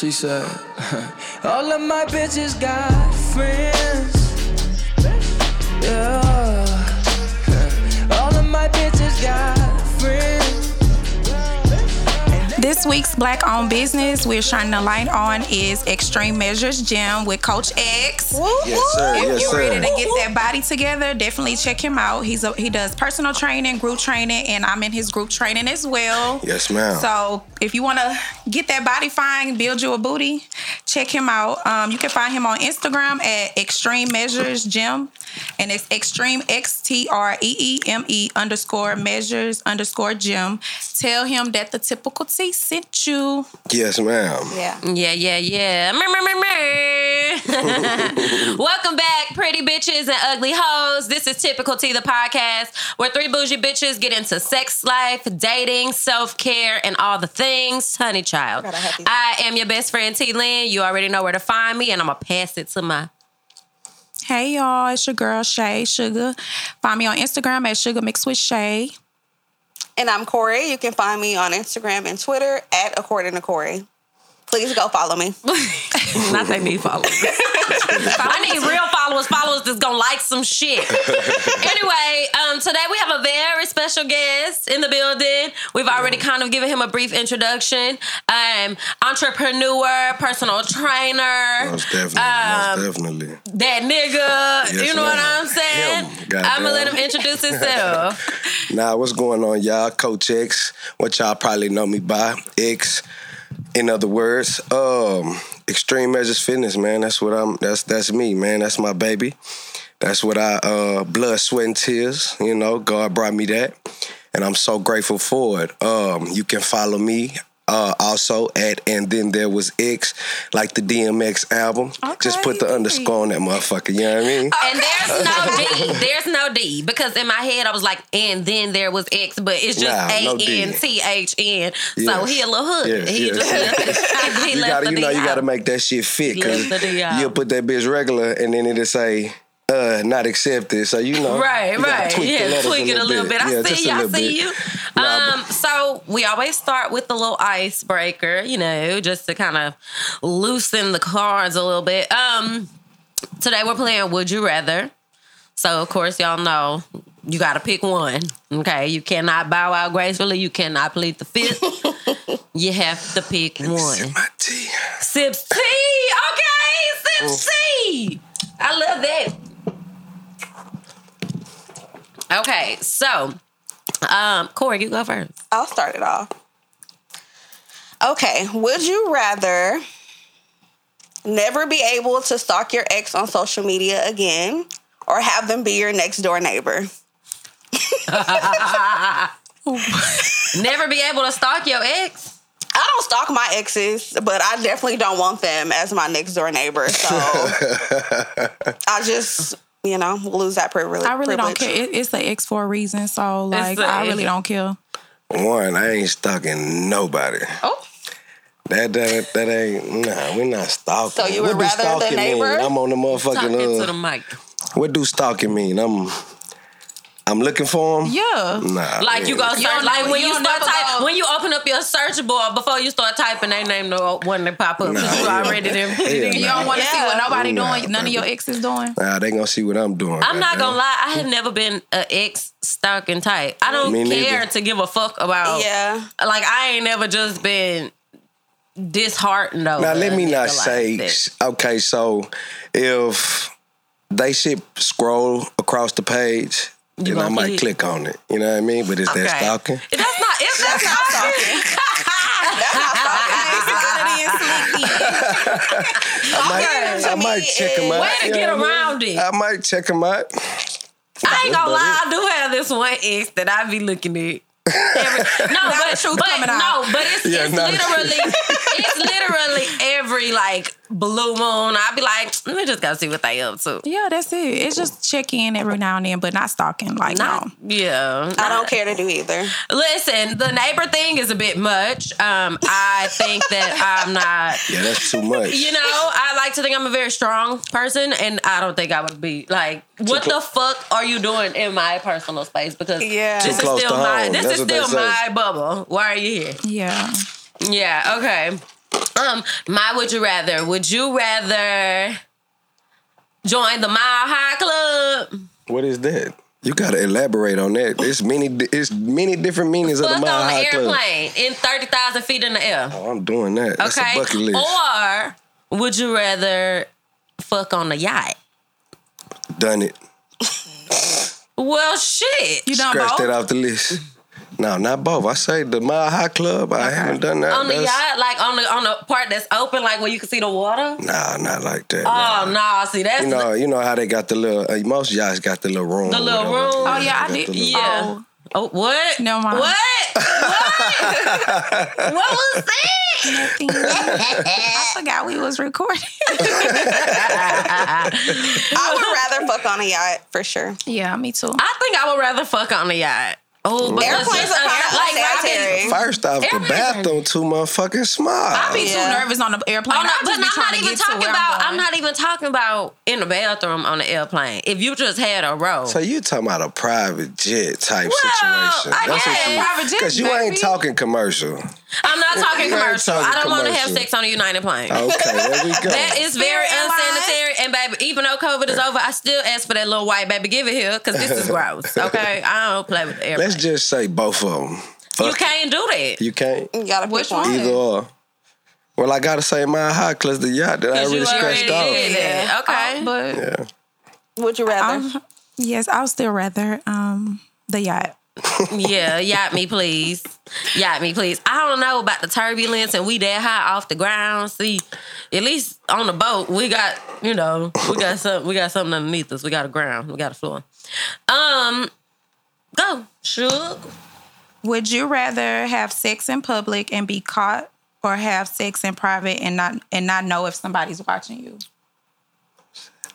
She said, All of my bitches got friends. Yeah. This week's Black owned business we're shining a light on is Extreme Measures Gym with Coach X. Yes, sir. If Yes, you're ready to get that body together, definitely check him out. He's a, he does personal training, group training, and I'm in his group training as well. Yes, ma'am. So if you want to get that body fine, build you a booty, check him out. Um, you can find him on Instagram at Extreme Measures Gym, and it's Extreme X T R E E M E underscore Measures underscore Gym. Tell him that the typical T sent you. Yes, ma'am. Yeah. Yeah, yeah, yeah. Mer, mer, mer, mer. Welcome back, pretty bitches and ugly hoes. This is Typical T, the podcast where three bougie bitches get into sex life, dating, self care, and all the things. Honey child. Gotta have these. I am your best friend, T Lynn. You already know where to find me, and I'm going to pass it to my. Hey y'all, it's your girl Shay Sugar. Find me on Instagram at Sugar Mixed with Shay. And I'm Corey. You can find me on Instagram and Twitter at According to Corey. Please go follow me. Not they need followers. I need real followers, followers that's gonna like some shit. anyway, um, today we have a very special guest in the building. We've already kind of given him a brief introduction. Um, entrepreneur, personal trainer, Most definitely. Um, most definitely. that nigga. Yes, you know what. I'm saying? Him. I'm gonna let him introduce himself. Now, what's going on, y'all? Coach X, what y'all probably know me by, X. In other words, um, Extreme Measures Fitness, man. That's what I'm. That's that's me, man. That's my baby. That's what I uh, blood, sweat, and tears. You know, God brought me that, and I'm so grateful for it. Um, you can follow me. Uh, also at and then there was X, like the DMX album. Just put the underscore on that motherfucker. You know what I mean? And there's no D. There's no D because in my head I was like, and then there was X, but it's just Nah, A no D. N T H N. So Yes. he a little hood. Yes, he yes. just he you left gotta, the you D know, you gotta make that shit fit because left the D out. you'll put that bitch regular and then it'll say uh not accepted. So you know, Right, you right. tweak Yeah, tweak it a little bit. I Yeah, see just a you. I little see bit. you. Nah, Um, so we always start with the little icebreaker, you know, just to kind of loosen the cards a little bit. Um, today we're playing Would You Rather. So of course y'all know you got to pick one. Okay, you cannot bow out gracefully. You cannot plead the fifth. you have to pick Sip one. my tea. Sips tea. Okay, sips tea. I love that. Okay, so um, Corey, you go first. I'll start it off. Okay. Would you rather never be able to stalk your ex on social media again or have them be your next door neighbor? Never be able to stalk your ex. I don't stalk my exes, but I definitely don't want them as my next door neighbor. So I just, you know, lose that privilege. I really don't care. It, it's the X for a reason. So like, a- I really don't care. One, I ain't stalking nobody. Oh, That that that ain't nah. We're not stalking. So you what would do rather the stalking neighbor? Mean? I'm on the motherfucking. talking to motherfucking. the Uh, mic. what do stalking mean? I'm I'm looking for them. Yeah. Nah, Like you go search, don't like when you you start never type, go- when you open up your search bar before you start typing, they name the one that pop up. Nah, you yeah. already done put it in. You nah. don't want to see what Yeah. nobody Nah, doing. None of your exes doing. Nah, they gonna see what I'm doing. I'm not goddamn. gonna lie, I have never been an ex stalking type. I don't Me care neither. to give a fuck about. Yeah. Like I ain't never just been disheartened over. Now let me not like say that. okay. So if they should scroll across the page, then I might click? click on it. You know what I mean? But is that stalking? If That's not. If that's, not stalking. that's I might, I might check them out. Way to get know I mean? around it. I might check them out. I ain't gonna lie, I do have this one ex that I be looking at. Every, no, but, the truth but coming no, but it's, Yeah, it's literally it's literally every like blue moon. I be like, let me just go see what they up to. Yeah, that's it. It's just check in every now and then, but not stalking. Like Not, no. yeah, I don't care to do either. Listen, the neighbor thing is a bit much. Um, I think that I'm not. Yeah, that's too much. You know, I like to think I'm a very strong person, and I don't think I would be like, what the fuck are you doing in my personal space? Because Yeah. this Too is close still to my home. this That's is still my bubble. Why are you here? Yeah. Yeah, okay. Um, my would you rather? Would you rather join the Mile High Club? What is that? You gotta elaborate on that. It's many. It's many different meanings of Fuck the Mile on the High Club. airplane in thirty thousand feet in the air. Oh, I'm doing that. That's Okay. a bucket list. Or would you rather fuck on a yacht? Done it. Well, shit. You done Scratch both? that off the list. No, not both. I say the Mile High Club. I haven't done that. on the That's- yacht, like on the on the part that's open, like where you can see the water. Nah, not like that. Oh nah. no! See that's You know, you know how they got the little. Uh, most yachts got the little room. The little room. Oh yeah, I Got did. little- Yeah. Oh, oh what? No, mind. What? What? what was that? nothing. I forgot we was recording. I would rather fuck on a yacht for sure. yeah, me too. I think I would rather fuck on a yacht. Oh, but that's Airplanes are kind of like I be- sanitary. First off, the Everything. bathroom too motherfucking small. I be Yeah. too nervous on the airplane. Oh, no, but I'm not even talking about. I'm, I'm not even talking about in the bathroom on the airplane. If you just had a row, So you talking about a private jet type Well, situation? I That's guess. what you. Private jet, Because you baby. ain't talking commercial. I'm not talking commercial. talking I don't want to have sex on a United plane. Okay, there we go. That is very unsanitary. And baby, even though COVID is over, I still ask for that little white baby. Give it here because this is gross. Okay, I don't play with the airplane. Let's just say both of them. you can't do that. You can't. You gotta Which pick one. one? Either or. Well, I gotta say my high class the yacht that I really scratched off. did that. Okay. Oh, but Yeah. Would you rather? um, yes, I'll still rather um the yacht. Yeah, yacht me, please. Yacht me, please. I don't know about the turbulence and we that high off the ground. See, at least on the boat, we got, you know, we got some we got something underneath us. We got a ground. We got a floor. Um go. Shook. Would you rather have sex in public and be caught, or have sex in private and not and not know if somebody's watching you?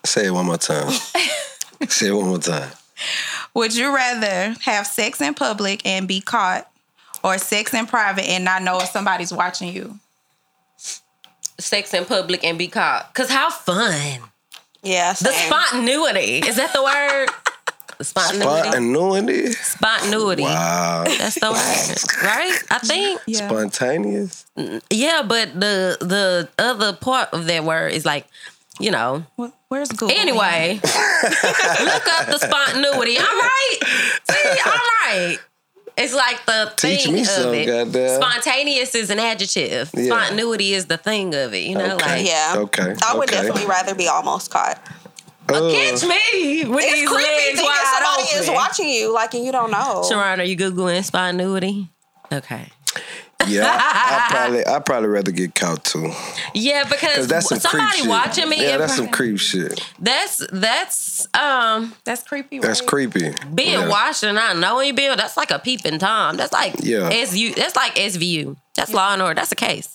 Say it one more time. say it one more time. Would you rather have sex in public and be caught, or sex in private and not know if somebody's watching you? Sex in public and be caught. Cause how fun. yeah, The spontaneity. Is that the word? The spontaneity. Spontaneity. Spontaneity. Wow. That's the word. Right? I think. Yeah. Spontaneous. Yeah, but the the other part of that word is like, you know. Wh- Where's Google? Anyway, look up the spontaneity. I'm right. See, I'm right. It's like the Teach thing me of some, it. goddamn. Spontaneous is an adjective. Yeah. Spontaneity is the thing of it. You know, Okay. like Yeah. Okay, I would okay. definitely rather be almost caught. Catch me with It's these creepy legs thinking somebody open. is watching you like and you don't know. Sharon, are you googling spontaneity? Okay. Yeah, I, I probably I probably rather get caught too, Yeah, because because that's some somebody watching me. Yeah, that's per- some creep shit. That's that's um That's creepy. That's right? creepy. being yeah. watched and not knowing you being that's like a peeping tom. That's like Yeah. SU that's like SVU. That's law and order. That's a case.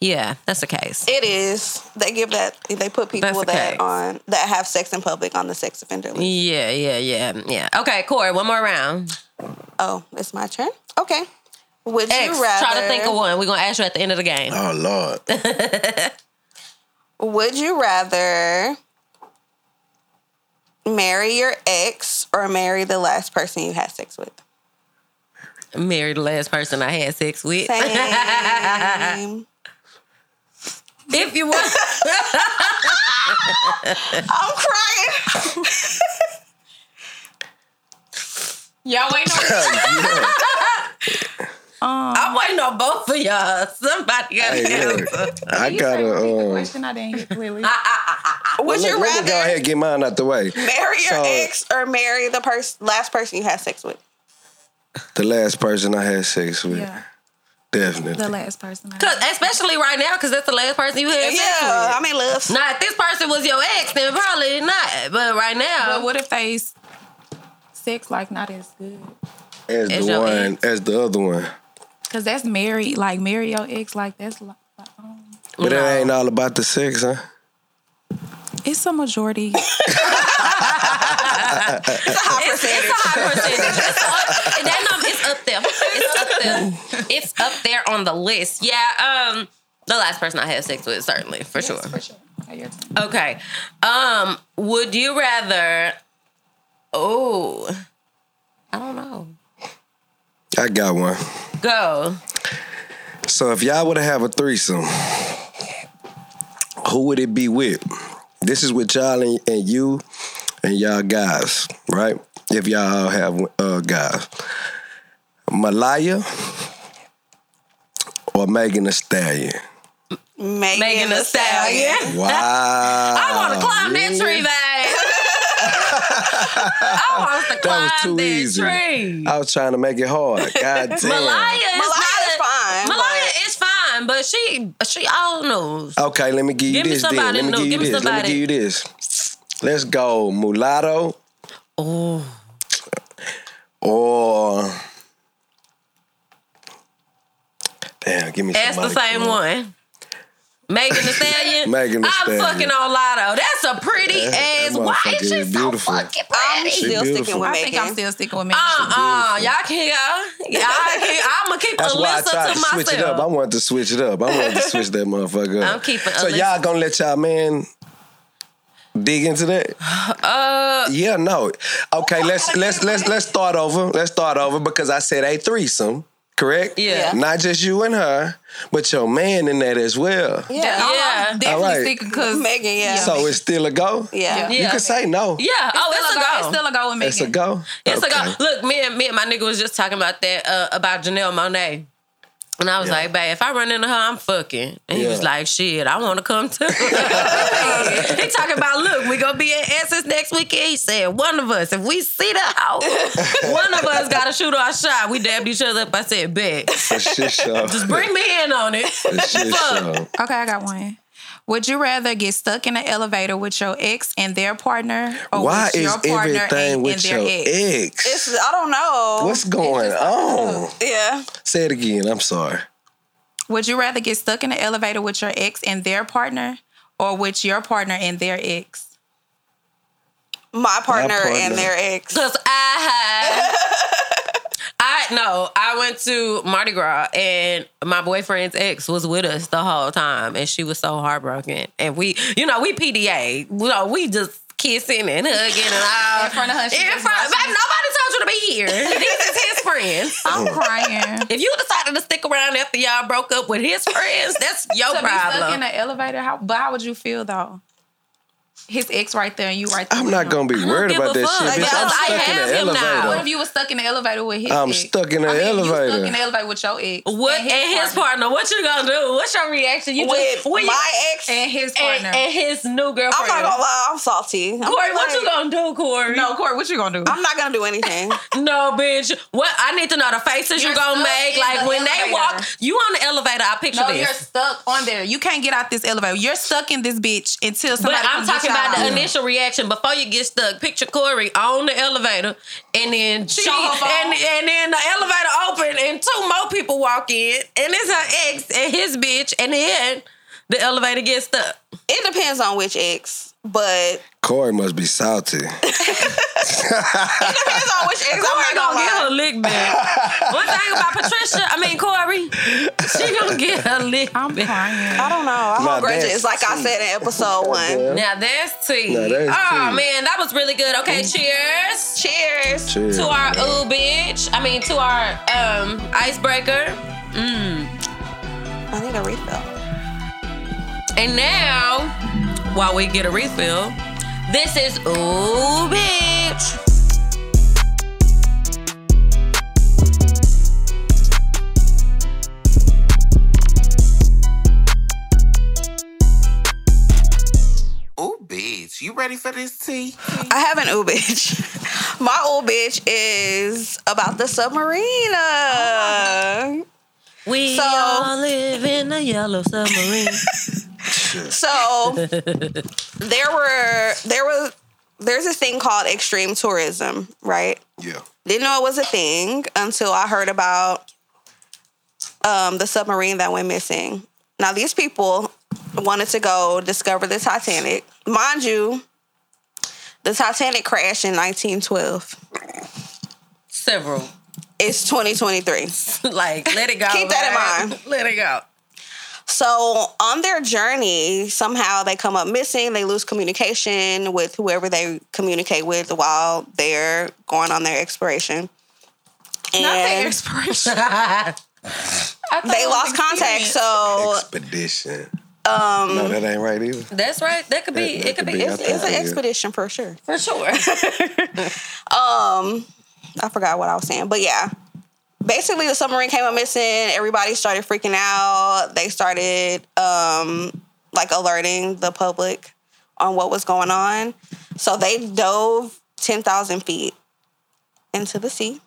Yeah, that's the case. It is. They give that. They put people That's the that case. on that have sex in public on the sex offender list. Yeah, yeah, yeah, yeah. Okay, Corey, one more round. Oh, it's my turn. Okay. Would X, you rather? try to think of one. We're gonna ask you at the end of the game. Oh Lord, Would you rather marry your ex or marry the last person you had sex with? Marry the last person I had sex with. Same. If you want, I'm crying. Y'all wait on um, I'm waiting on both of y'all. Somebody got to Hey, look, answer. I gotta. Um, question. I didn't hear clearly. Ah, ah, ah, Would let, you let me go ahead and get mine out the way. marry your So- ex or marry the person last person you had sex with? The last person I had sex with, yeah, definitely. the last person. Cause especially right now, because that's the last person you had sex Yeah. I'm in love. Now, if this person was your ex, then probably not. But right now, But what if they sex like not as good? as As the your one, ex. as the other one. Cause that's married. Like marry your ex. Like that's like, um, But No. it ain't all about the sex, huh? It's a majority. It's a high percentage. it's a high percentage. It's up, that number is up there. It's up there. It's up there on the list. Yeah. Um, the last person I had sex with, certainly for sure. For sure. Okay. Okay. Um, would you rather? Oh, I don't know. I got one. Go. So if y'all would have a threesome, who would it be with? This is with y'all and, and you and y'all guys, right? If y'all have uh, guys. Malaya or Megan Thee Stallion? Megan, Megan Thee Thee Stallion. Wow. I want to climb that tree, babe. I want to That climb was too that easy. tree. I was trying to make it hard. God damn. Malaya is Malaya's not- fine, Malaya but- is but she she all knows. Okay, let me give you Give me this then. somebody Let me new. give you Give me this. Let me give you this. Let's go mulatto Oh, or damn. Give me that's the same cool. one. Megan Thee Stallion. Megan Thee I'm fucking on Latto. That's a pretty That- that ass. Why motherfucker is she so beautiful. fucking I'm pretty? still beautiful. sticking with I think I'm still sticking with Megan. Uh uh, y'all can't. Y'all can't. I'm gonna keep That's why I Alyssa tried to to myself. switch it up. I wanted to switch it up. I wanted to switch that motherfucker up. I'm keeping So Alyssa. y'all gonna let y'all man dig into that? Uh, Yeah, no. Okay, let's let's let's let's start over. Let's start over because I said a threesome, correct? Yeah. Not just you and her, but your man in that as well. Yeah. Yeah. I'm definitely All right. sticking because Megan, yeah. So it's still a go. yeah. Yeah. You can say no. yeah. oh, it's a go. It's still a go with Megan. It's a go. It's Okay. a go. Look, me and me and my nigga was just talking about that uh, about Janelle Monáe. And I was Yeah. like, babe, if I run into her, I'm fucking. And he Yeah. was like, shit, I want to come too. he talking about, look, we gonna be at Essence next weekend. He said, one of us, if we see the house, one of us gotta shoot our shot. We dabbed each other up. I said, bet. For shit show. Just bring me in on it. Fuck. show. Okay, I got one. Would you rather get stuck in an elevator with your ex and their partner, or Why with is your partner everything and, with and their ex? ex? It's I don't know. What's going on? yeah. Say it again. I'm sorry. Would you rather get stuck in an elevator with your ex and their partner, or with your partner and their ex? My partner, partner. and their ex. Cause I had, I no, I went to Mardi Gras and my boyfriend's ex was with us the whole time, and she was so heartbroken. And we, you know, we PDA, you know, we just kissing and hugging and all In front of her, In front, watching. nobody told you to be here. These is his friends. I'm crying. If you decided to stick around after y'all broke up with his friends, that's your to be stuck in an elevator, how? But how would you feel though? His ex right there and you right there. I'm not him. gonna be don't worried about that fuck, shit, bitch. I'm because I stuck in the him now. elevator. What if you were stuck in the elevator with his I'm ex? stuck in the I mean, elevator. You stuck in the elevator with your ex. What and his partner? What you gonna do? What's your reaction? You With just when you- my ex, and his partner. and his new girlfriend. I'm not gonna lie, I'm salty. I'm Corey, what like, you gonna do, Corey? no, Corey, what you gonna do? I'm not gonna do anything. no, bitch. What I need to know the faces You're you gonna make. Like the when they walk, you on the elevator. I picture no, you're stuck on there. You can't get out this elevator. You're stuck in this bitch until But somebody. I'm comes talking y'all about the initial reaction before you get stuck. Picture Corey on the elevator, and then she, on her phone. and, and then the elevator open, and two more people walk in, and it's her ex and his bitch, and then the elevator gets stuck. It depends on which ex, but Corey must be salty. it depends on which ex. I'm Corey not gonna gonna get her lick back. One thing about Patricia, I mean Corey, she gonna get her lick I'm back. crying. I don't know. I Nah, hold grudges, that's like I said in episode one. Now that's tea. Now that's oh tea. man, that was really good. Okay, cheers. Cheers. Chill, To our man. ooh bitch. I mean to our um icebreaker. I need a refill. And now, while we get a refill, this is ooh bitch. Oh, bitch, you ready for this tea? I have an ooh bitch. My ooh bitch is about the submarine. Oh. Uh, we So- all live in a yellow submarine. So there were there was there's this thing called extreme tourism, right? Yeah. Didn't know it was a thing until I heard about um, the submarine that went missing. Now these people wanted to go discover the Titanic. Mind you, the Titanic crashed in 1912. Several. It's 2023. like, let it go. Keep that in mind. Let it go. So on their journey, somehow they come up missing. They lose communication with whoever they communicate with while they're going on their exploration. Not the And expiration. I thought they lost contact. So Expedition. Um, no, that ain't right either. That's right. That could be. That- it could could be. be. It's, it's an expedition for sure. for sure. Um, I forgot what I was saying, but yeah. Basically, the submarine came up missing. Everybody started freaking out. They started um, like alerting the public on what was going on. So they dove ten thousand feet into the sea.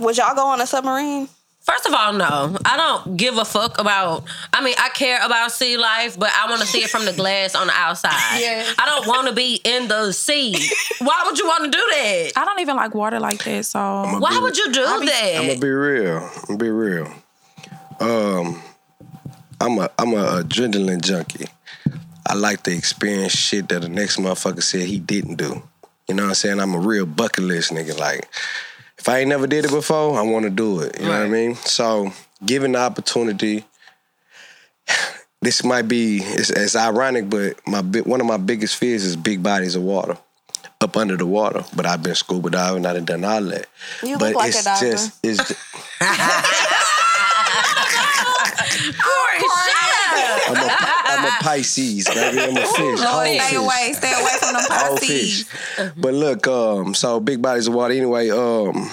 Would y'all go on a submarine? First of all, no. I don't give a fuck about. I mean, I care about sea life, but I want to see it from the glass on the outside. Yeah. I don't want to be in the sea. Why would you want to do that? I don't even like water like that. So Why would you do that? I'm gonna be real. I'm gonna be real. Um, I'm a I'm a adrenaline junkie. I like to experience shit that the next motherfucker said he didn't do. You know what I'm saying? I'm a real bucket list nigga. Like, if I ain't never did it before, I want to do it. You know what I mean? So, given the opportunity, this might be it's, it's ironic, but my one of my biggest fears is big bodies of water. Up under the water, but I've been scuba diving. I done done all that. You but look like it's a diver. just it's ju- Corey, shut up. I'm a Pisces, baby. I'm a fish. Lord, stay fish. away, stay away from them Whole Pisces. fish. But look, um, so big bodies of water anyway. Um,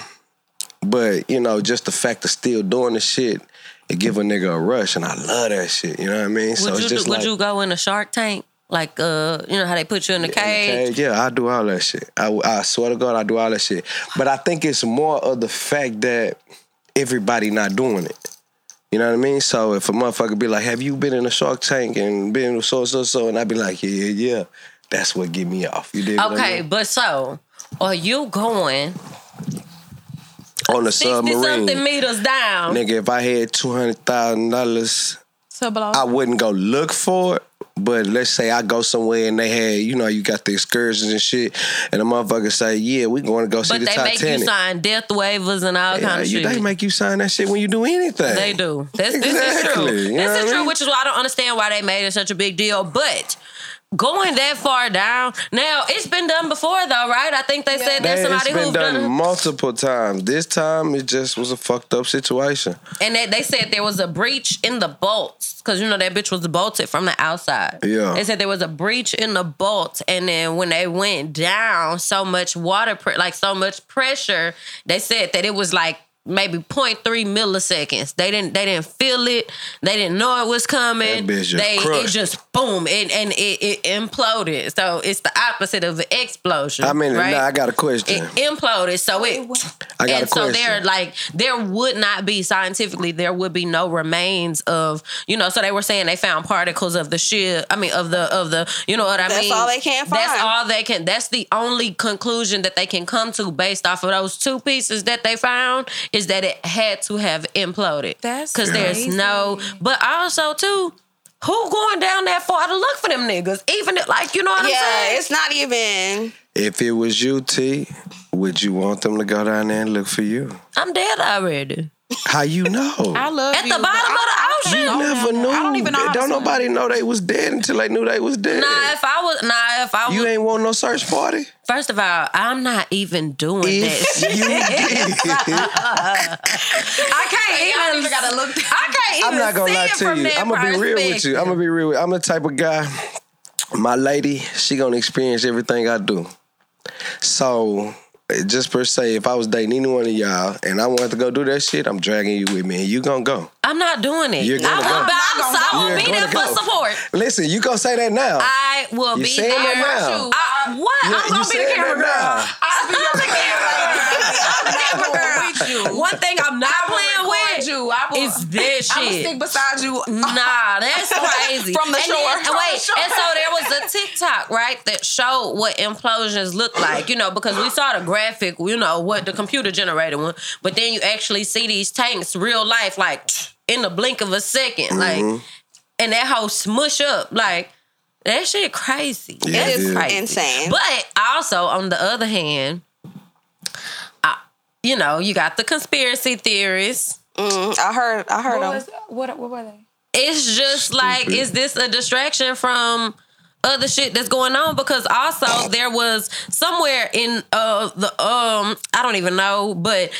but you know, just the fact of still doing the shit, it give a nigga a rush, and I love that shit. You know what I mean? so Would it's you just do, would you go in a Shark Tank? Like uh, you know how they put you in the in the cage. cage. Yeah, I do all that shit. I, I swear to God, I do all that shit. But I think it's more of the fact that everybody not doing it. You know what I mean? So if a motherfucker be like, "Have you been in a Shark Tank and been so so so?" and I'd be like, "Yeah, yeah, yeah," that's what get me off. You did Okay, but so are you going on the sixty something meters down? nigga. If I had two hundred thousand dollars, I wouldn't go look for it. But let's say I go somewhere and they had, you know, you got the excursions and shit, and the motherfucker say, "Yeah, we going to go see But the they make you sign death waivers and all Yeah, kind of you, shit. they make you sign that shit when you do anything. They do. That's, This is true. you This is true, mean? which is why I don't understand why they made it such a big deal. But going that far down, now it's been done before, though, right? I think they said there's Man, somebody it's been who's done, done, multiple times. This time it just was a fucked up situation. and they, they said there was a breach in the bolts because you know that bitch was bolted from the outside. Yeah. they said there was a breach in the bolts, and then when they went down, so much water, pre- like so much pressure, they said that it was like maybe 0.3 milliseconds. They didn't they didn't feel it. They didn't know it was coming. That bitch just they it just boom and and it, it imploded. So it's the opposite of an explosion. I mean, right? now I got a question. it imploded. So it I got and a so question. there like there would not be scientifically there would be no remains of you know so they were saying they found particles of the ship i mean of the of the you know what i That's mean That's all they can find. that's all they can that's the only conclusion that they can come to based off of those two pieces that they found is that it had to have imploded. That's because there's no but also too who going down that far to look for them niggas? Even if, like you know what i'm Yeah, saying? it's not even. If it was you, T, would you want them to go down there and look for you? i'm dead already How you know? I love At you, the bottom of the ocean? don't you know never down knew. I don't even know. Don't nobody know they was dead until they knew they was dead. Nah, if I was, nah, if I was, you ain't want no search party. first of all, I'm not even doing If that. you did, I can't even. even gotta look- I can't even I'm not gonna see lie to you. I'm gonna be real with you. I'm gonna be real. With, I'm the type of guy. My lady, she gonna experience everything I do. So, just per se, if I was dating any one of y'all and I wanted to go do that shit, I'm dragging you with me, and you gonna go. I'm not doing it. You're gonna I will, go. but I'm, I'm I gonna will go. be there for support. Listen, you gonna say that now? I will You be there. that now? I, what? Yeah, I'm you gonna be the camera girl. now. I'll be the camera I'm the camera girl. With you. One thing I'm not playing with you. I will, is this I will shit. stick beside you. Nah, that's crazy. From the and shore. Then, From wait, the shore. and so there was a TikTok, right, that showed what implosions look like, you know, because we saw the graphic, you know, what the computer generated one, but then you actually see these tanks real life, like in the blink of a 2nd like, mm-hmm. and that whole smush up, like, that shit crazy. Yeah, it it is is. crazy. Insane. But also, on the other hand, I, you know, you got the conspiracy theorists. Mm, I heard. I heard What, them. was, what, what were they? it's just like is this a distraction from other shit that's going on because also there was somewhere in uh the um I don't even know but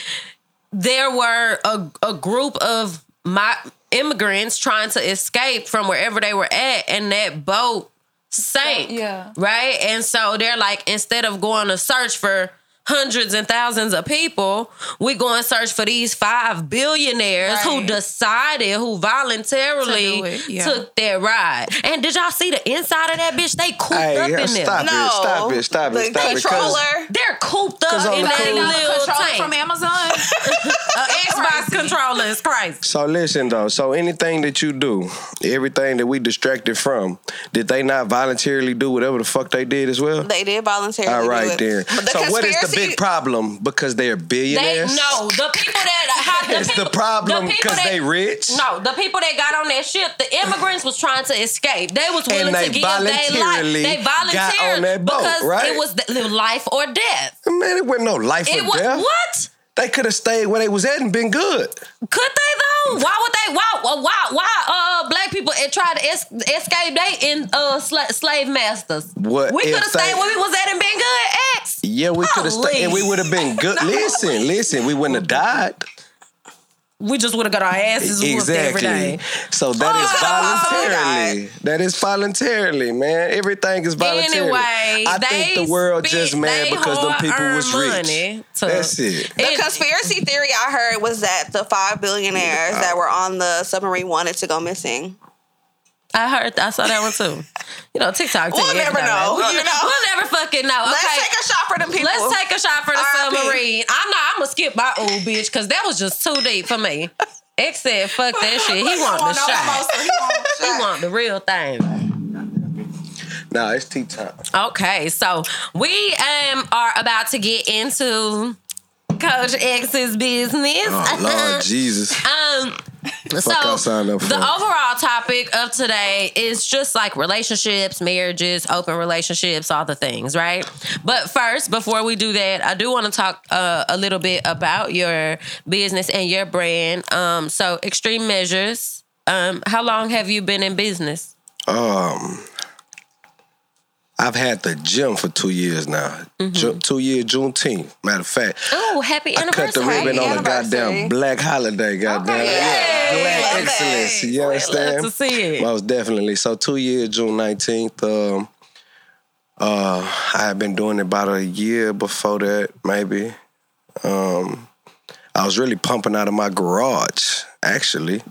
there were a, a group of my immigrants trying to escape from wherever they were at, and that boat sank. Yeah. Right? And so they're like, instead of going to search for hundreds and thousands of people, we go and search for these five billionaires who decided, who voluntarily To yeah. took that ride. And did y'all see the inside of that bitch? They cooped Hey, up yeah, in there. it, No. stop it, stop the it, stop it. 'cause- controller. They're cooped up 'Cause on in that cool- little controller tank. from Amazon. Uh, Xbox controller is crazy. So listen though, so anything that you do, everything that we distracted from, did they not voluntarily do whatever the fuck they did as well? They did voluntarily. All do it. then. But the So what is the big problem? Because they're They billionaires? no the people that have the It's people, the problem because that- they rich? No, the people that got on that ship, the immigrants was trying to escape. They was willing they to give their life. They volunteered boat, because right? it was the, life or death. Man, it wasn't no life It or was death. what? They could have stayed where they was at and been good. Could they though? Why would they? Why? Why? Why? Uh, black people it tried to es- escape. They in uh sla- slave masters. What we could have stayed where we was at and been good. X. Yeah, we could have stayed and we would have been good. listen, listen, we wouldn't have died. We just would have got our asses whooped every Exactly. day. So that is Oh, voluntarily. That is voluntarily, man. Everything is voluntarily. Anyway, I they think the world spent just mad because them people was rich. money to- That's it. The It- conspiracy theory I heard was that the five billionaires that were on the submarine wanted to go missing. I heard. I saw that one too. You know, TikTok. We'll never everybody. know, We'll, you know? we'll never fucking know. Let's okay. take a shot for them people. Let's take a shot for the R.I.P. submarine. I'm not. I'm gonna skip my old bitch because that was just too deep for me. X said, "Fuck that shit." He want the shot. He want the real thing. Nah, it's tea time. Okay, so we um are about to get into Coach X's business. Oh Lord Jesus. Um, so for. the overall topic of today is just like relationships, marriages, open relationships, all the things, right? But first, before we do that, I do want to talk uh, a little bit about your business and your brand. Um, so Extreme Measures. Um, how long have you been in business? Um, I've had the gym for two years now. Mm-hmm. Ju- two years Juneteenth. Matter of fact, Oh, happy anniversary! I cut the ribbon on a goddamn black holiday. Goddamn, Okay. yeah, black Love excellence. that. You Love understand? to see it. Most definitely. So two years, June nineteenth. Um, uh, I had been doing it about a year before that, maybe. Um, I was really pumping out of my garage. Actually,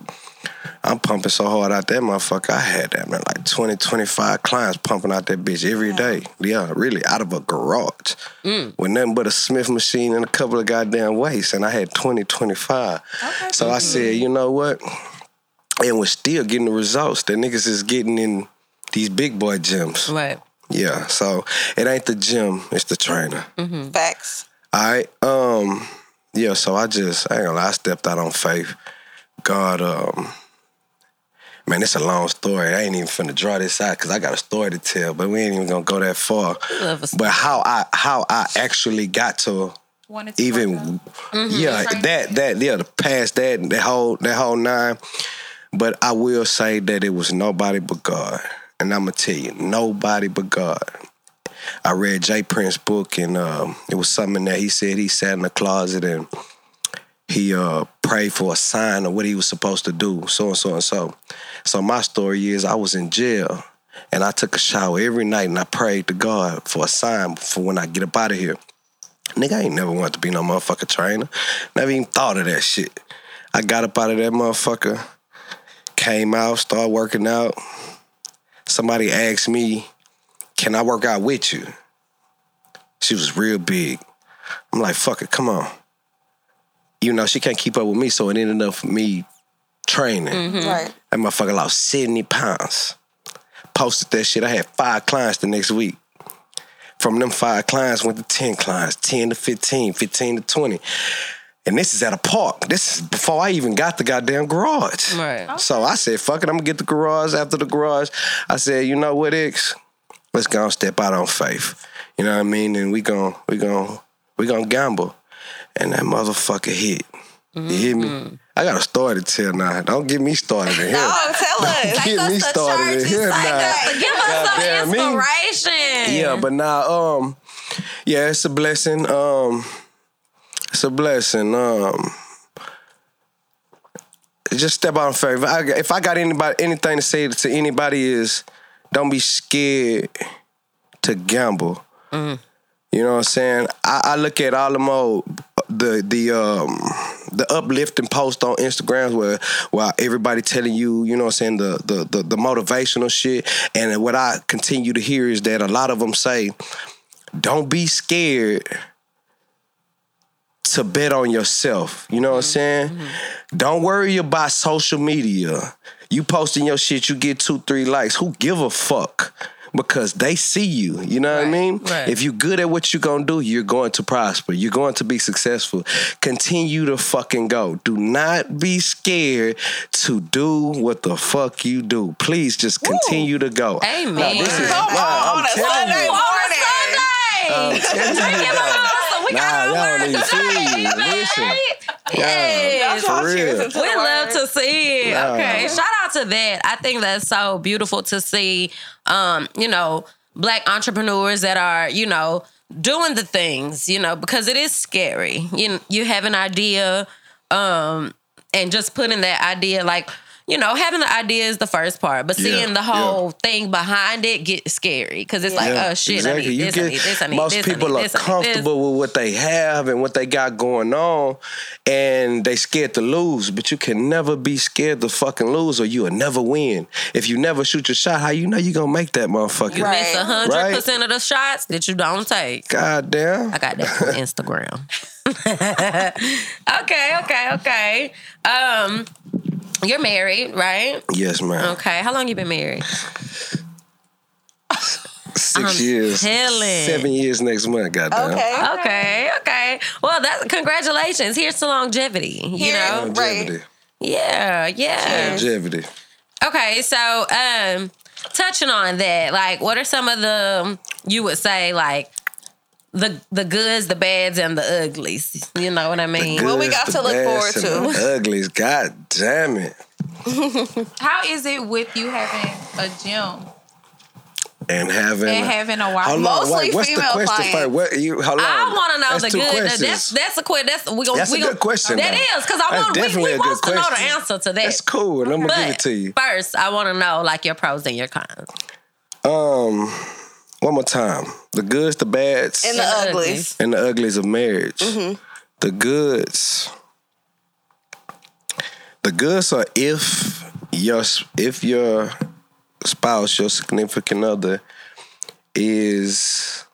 I'm pumping so hard out that motherfucker. I had that man like 20, 25 clients pumping out that bitch every day. Yeah, really out of a garage with nothing but a Smith machine and a couple of goddamn weights, and I had 20, 25. So I said, you know what? and we're still getting the results that niggas is getting in these big boy gyms. Right. Yeah, so it ain't the gym, it's the trainer. Facts. All right. Um, yeah, so I just I ain't gonna lie, I stepped out on faith. God, um, man, it's a long story. I ain't even finna draw this out because I got a story to tell, but we ain't even gonna go that far. But how I how I actually got to Wanted to even work out. yeah that that yeah the past that that whole that whole nine. But i will say that it was nobody but god. And i'm gonna tell you nobody but god. I read J. Prince's book and um, it was something that he said he sat in the closet and he uh, prayed for a sign of what he was supposed to do so and so and so so my story is i was in jail and i took a shower every night and i prayed to god for a sign for when i get up out of here Nigga, I ain't never wanted to be no motherfucker trainer. Never even thought of that shit. I got up out of that motherfucker, came out, started working out. Somebody asked me, Can I work out with you? She was real big. I'm like, fuck it, come on. You know, she can't keep up with me, so it ended up me training. Mm-hmm. Right. That motherfucker lost 70 pounds. Posted that shit. I had five clients the next week. From them five clients, went to 10 clients, 10 to 15, 15 to 20. And this is at a park. This is before I even got the goddamn garage. Right. So I said, fuck it, I'm gonna get the garage. After the garage, I said, you know what, X? Let's go and step out on faith. You know what I mean? And we gon' we gon' we gon' gamble. And that motherfucker hit. You hear me? I got a story to tell now. Don't get me started in here. No, tell us. Get me started in here now. Give us some me. Yeah, but now, um, yeah, it's a blessing. Um, it's a blessing. Um, just step out in faith. If I, if I got anybody anything to say to anybody is, don't be scared to gamble. You know what I'm saying? I, I look at all the more the the um the uplifting post on Instagrams where where everybody telling you, you know what I'm saying, the the the, the motivational shit. And what I continue to hear is that a lot of them say, don't be scared to bet on yourself. You know what I'm saying? Don't worry about social media. You posting your shit, you get two, three likes. Who give a fuck? Because they see you. You know what I mean? right. If you're good at what you're gonna do, you're going to prosper. You're going to be successful. Continue to fucking go. Do not be scared to do what the fuck you do. Please just continue to go. Amen. Now, this is, Come nah, on, I'm a telling Sunday you. morning. I'm telling you, though. We Nah, got y'all our don't word even feel you. man. Listen. Yes. For real. We love to see it. Nah. Okay. Shout out to that. I think that's so beautiful to see um, you know, black entrepreneurs that are, you know, doing the things, you know, because it is scary. You you have an idea, um, and just putting that idea like you know, having the idea is the first part, but Yeah, seeing the yeah. whole thing behind it get scary because it's like, Yeah, oh shit, exactly. I need you this, get I need this, I need most this, I people need are this, I this. comfortable with what they have and what they got going on, and they scared to lose. But you can never be scared to fucking lose, or you will never win. If you never shoot your shot, how you know you gonna make that motherfucker? You Right. miss a hundred percent of the shots that you don't take. God damn. I got that from Instagram. okay, okay, okay. Um, you're married, right? Yes, ma'am. Okay. How long you been married? 6 I'm years, telling. seven years next month. Goddamn. Okay. Okay, okay. Well, that's congratulations. Here's to longevity. You Here- know? Longevity. Yeah, yeah. Longevity. Okay, so um, touching on that, like, what are some of the you would say like the the goods, the bads, and the uglies? You know what I mean? What we got to look forward to. The uglies. God damn it. How is it with you having a gym And having and having a wife? Hold on, Mostly wait, what's the question clients. first? What you hold on. I want to know That's the good. questions. That's that's a quick. That's we gonna. That's we a gonna, good question, That though. is because I That's want. We, definitely we a good want to know the answer to that. That's cool, and I'm gonna give it to you. first, I want to know like your pros and your cons. Um, one more time. The goods, the bads, And the uglies. and the uglies of marriage. Mm-hmm. The goods. The goods are if your if your spouse, your significant other, is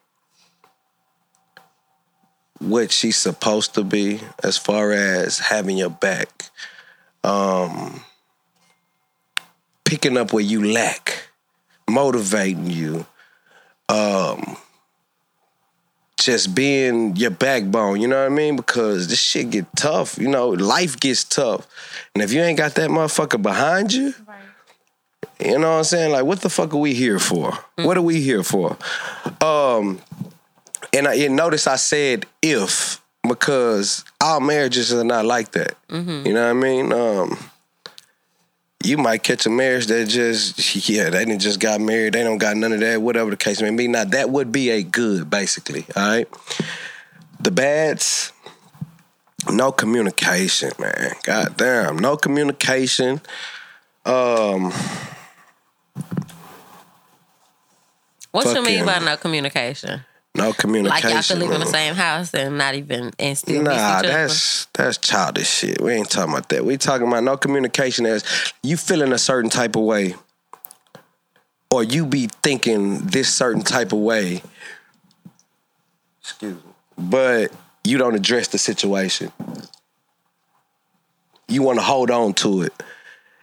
what she's supposed to be as far as having your back. Um picking up where you lack, motivating you, um just being your backbone, you know what I mean? Because this shit get tough, you know, life gets tough. And if you ain't got that motherfucker behind you, you know what I'm saying? Like, what the fuck are we here for? What are we here for? Um, and I you notice I said if because our marriages are not like that. You know what I mean? Um, you might catch a marriage that just yeah they didn't just got married. They don't got none of that whatever the case may be. Now that would be a good basically all right? The bads no communication man. God damn no communication. Um What you mean Fucking- by no communication? No communication. Like y'all could live in the same house and not even and still Nah, that's that's childish shit. We ain't talking about that. We talking about no communication as you feeling a certain type of way, or you be thinking this certain type of way. Excuse me. But you don't address the situation. You want to hold on to it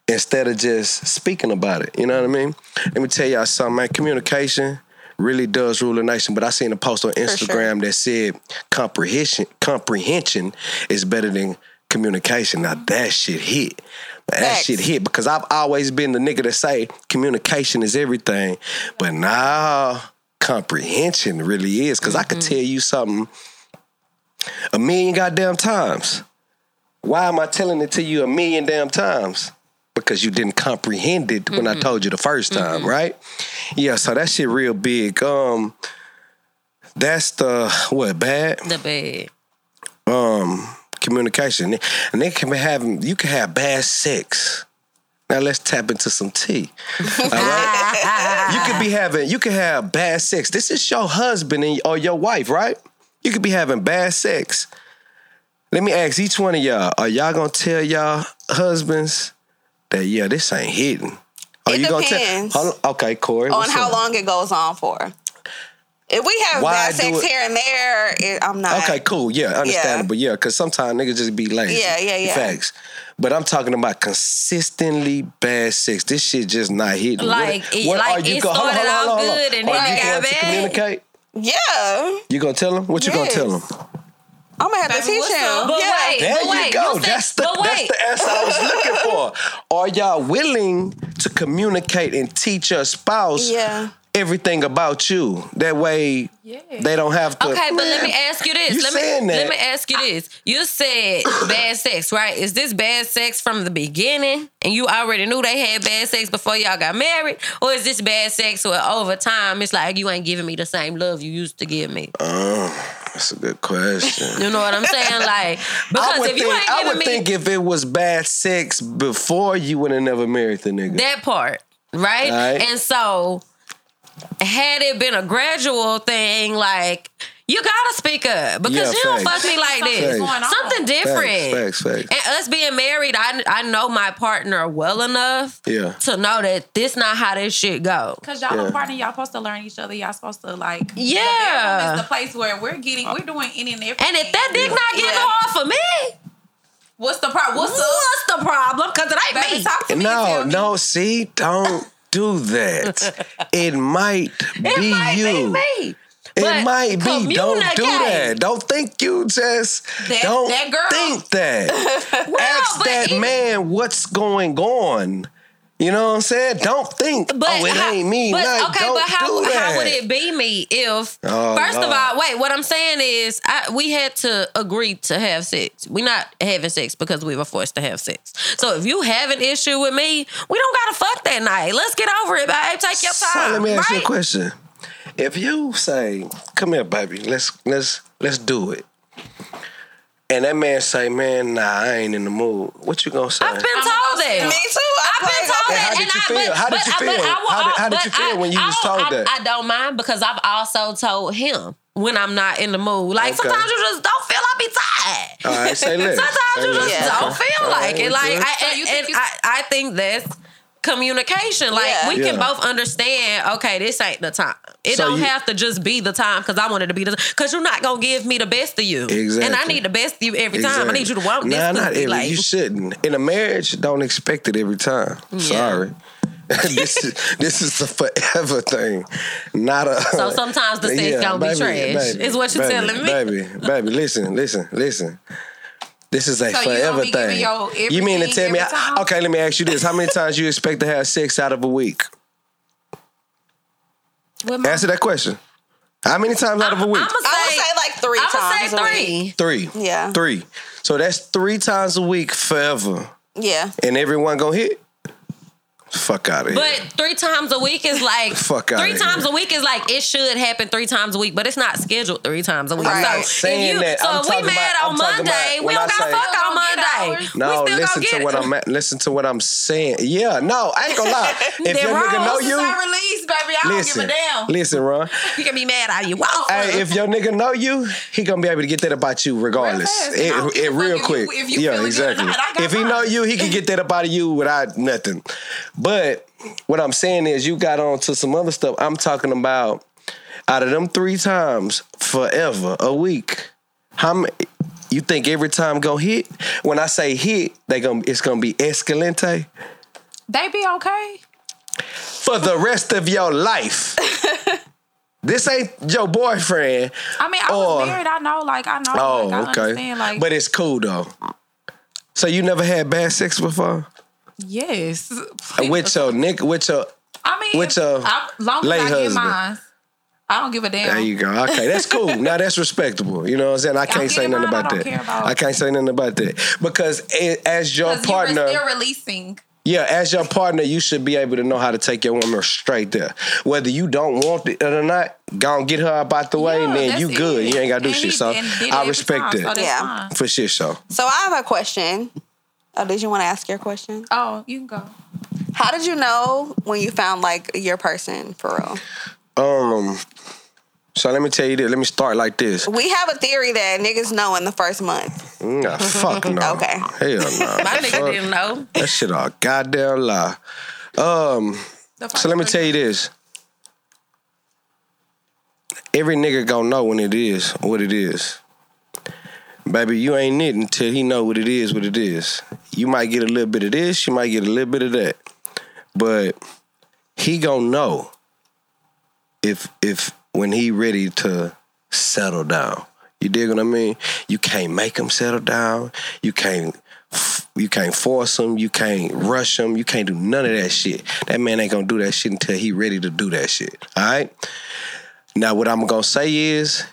instead of just speaking about it. You know what I mean? Let me tell y'all something, man. Communication really does rule a nation. But I seen a post on Instagram that said comprehension comprehension is better than communication. Now that shit hit. That Facts. shit hit because I've always been the nigga to say communication is everything. But now comprehension really is. because I could mm-hmm. tell you something a million goddamn times. Why am I telling it to you a million damn times? Because you didn't comprehend it when I told you the 1st time, right? Yeah, so that shit real big. Um that's the what bad? the bed. Um communication. And they can be having you can have bad sex. Now let's tap into some tea. All right? you could be having you could have bad sex. This is your husband and, or your wife, right? You could be having bad sex. Let me ask each one of y'all: Are y'all gonna tell y'all husbands that yeah, this ain't hitting? Are It you gonna depends. tell? Okay, Corey. on how up? long it goes on for. If we have Why bad sex it- here and there, it, I'm not. Okay, cool. Yeah, understandable. Yeah, because sometimes niggas just be lazy. Yeah, yeah, yeah. Facts. But I'm talking about consistently bad sex. This shit just not hitting. Like, it- like, it go- hold on, started hold on, off hold on. good and Are then you it got to bad. communicate? Yeah, You gonna tell him? What you gonna tell him? Yes. I'm gonna have to teach what's him. up? But yeah. wait, There but you wait, go. you said- that's the but that's wait. the answer I was looking for. Are y'all willing to communicate and teach your spouse Yeah. everything about you? That way Yeah. they don't have to. Okay, but let me ask you this. you let me saying that. let me ask you this. You said bad sex, right? Is this bad sex from the beginning, and you already knew they had bad sex before y'all got married, or is this bad sex where over time it's like you ain't giving me the same love you used to give me? Uh, That's a good question. You know what I'm saying? Like because if you think, ain't I would me think if it was bad sex before you would have never married the nigga. that part, right? Right. And so had it been a gradual thing, like you gotta speak up because Yeah, you don't fuck me like Something's this. going on. Something different. Facts, facts, facts. And us being married, I I know my partner well enough Yeah. to know that this not how this shit go. Cause y'all Yeah. a partner, y'all supposed to learn each other. Y'all supposed to like. Yeah. The bedroom is the place where we're getting, we're doing any and everything. And if that dick not getting Yeah. hard for me, what's the problem? What's what's, up? the problem? Because it ain't Baby, me. talk to me. and No, me. no, see, don't do that. it might It be might you. be me. It But might be. Don't do that. Don't think you just That- don't that girl. think that. Ask that it- man what's going on. You know what I'm saying? Don't think, But oh, it how- ain't me. But No, okay, don't but how do that. how would it be me if Oh, first of all, wait, what I'm saying is I, we had to agree to have sex. We're not having sex because we were forced to have sex. So if you have an issue with me, we don't gotta fuck that night. Let's get over it, babe. Take your time. So let me ask you a question. If you say, "Come here, baby, let's let's let's do it," and that man say, "Man, nah, I ain't in the mood," what you gonna say? I've been told that. Me too. I'm I've been told okay. that. How did and you I- feel? but- How did you feel? but I How did- how did you feel when you I was don't- told I- that? I don't mind because I've also told him when I'm not in the mood. Like Okay. sometimes you just don't feel I be tired. All right, say less. Sometimes Say you just. Yeah. don't feel All like right, it. Like. I, So and, you think and it's- I, I think that's communication. Like Yeah. we can Yeah. both understand. Okay, this ain't the time. It So don't you- have to just be the time because I wanted to be the because you're not gonna give me the best of you. And I need the best of you every time. I need you to want this. Nah, not every. like, you shouldn't. In a marriage, don't expect it every time. Sorry. this is this is the forever thing, not a. So sometimes the sex gonna be trash, is what you're baby, telling me? baby. Baby, listen, listen, listen. This is a So forever be giving thing. your You mean to tell me? every time? Okay, let me ask you this: How many times you expect to have sex out of a week? My- Answer that question. How many times out of a week? I'm gonna would say, say like three I'm gonna times say three. three. Yeah. Three. So that's three times a week forever, Yeah. and everyone gonna hit. Fuck out of here. But three times a week is like Fuck outta three here. times a week is like it should happen three times a week, but it's not scheduled three times a week. I'm so not if saying you, that. So I'm if we talking mad about- on I'm Monday, we when don't I gotta say- fuck on Still gonna get Monday. No, we still listen gonna to what it. I'm at, listen to what I'm saying. Yeah, no, I ain't gonna lie. If Then your nigga Ron, know Once it's you, not released, baby, I listen, don't give a damn. listen, Ron. You can be mad at you. Wow. Hey, if your nigga know you, he gonna be able to get that about you regardless. fast. It, I don't give it real if you- quick. if you yeah, feeling good or exactly. not. If he know you, he can get that about you without nothing. But what I'm saying is, you got on to some other stuff. I'm talking about out of them three times forever a week. How many? You think every time gonna hit? When I say hit, they gonna it's gonna be escalante They be okay. for the rest of your life. this ain't your boyfriend. I mean, I Or- was married. I know, like I know. Oh, like, I oh, okay. Like, but it's cool though. So you never had bad sex before? Yes, With your nigga, with your I mean, with your I, long as lay I get husband. mine, I don't give a damn. there you go. Okay, that's cool. now that's respectable. You know what I'm saying? I can't get say nothing mine, I about don't that. care about- I can't say nothing about that because a- as your 'Cause you were partner, still releasing. Yeah, as your partner, you should be able to know how to take your woman straight there. Whether you don't want it or not, go and get her up out the way, and Yeah, then you good. it. You ain't gotta do And shit. he- So and did it I respect time, so that that's Yeah. fine. for shit. So So I have a question. Oh, did you want to ask your question? Oh, you can go. How did you know when you found like your person for real? um, so let me tell you this. Let me start like this. We have a theory that niggas know in the first month. Nah, fuck no. Okay. Hell no. My nigga Fuck. didn't know. That shit a goddamn lie. Um, so let me tell you this. Every nigga gonna know when it is what it is. Baby, you ain't it until he know what it is, what it is. You might get a little bit of this, you might get a little bit of that. But he gonna know if if when he ready to settle down. You dig what I mean? You can't make him settle down. You can't you can't force him. You can't rush him. You can't do none of that shit. That man ain't gonna do that shit until he ready to do that shit. All right. Now what I'm gonna say is,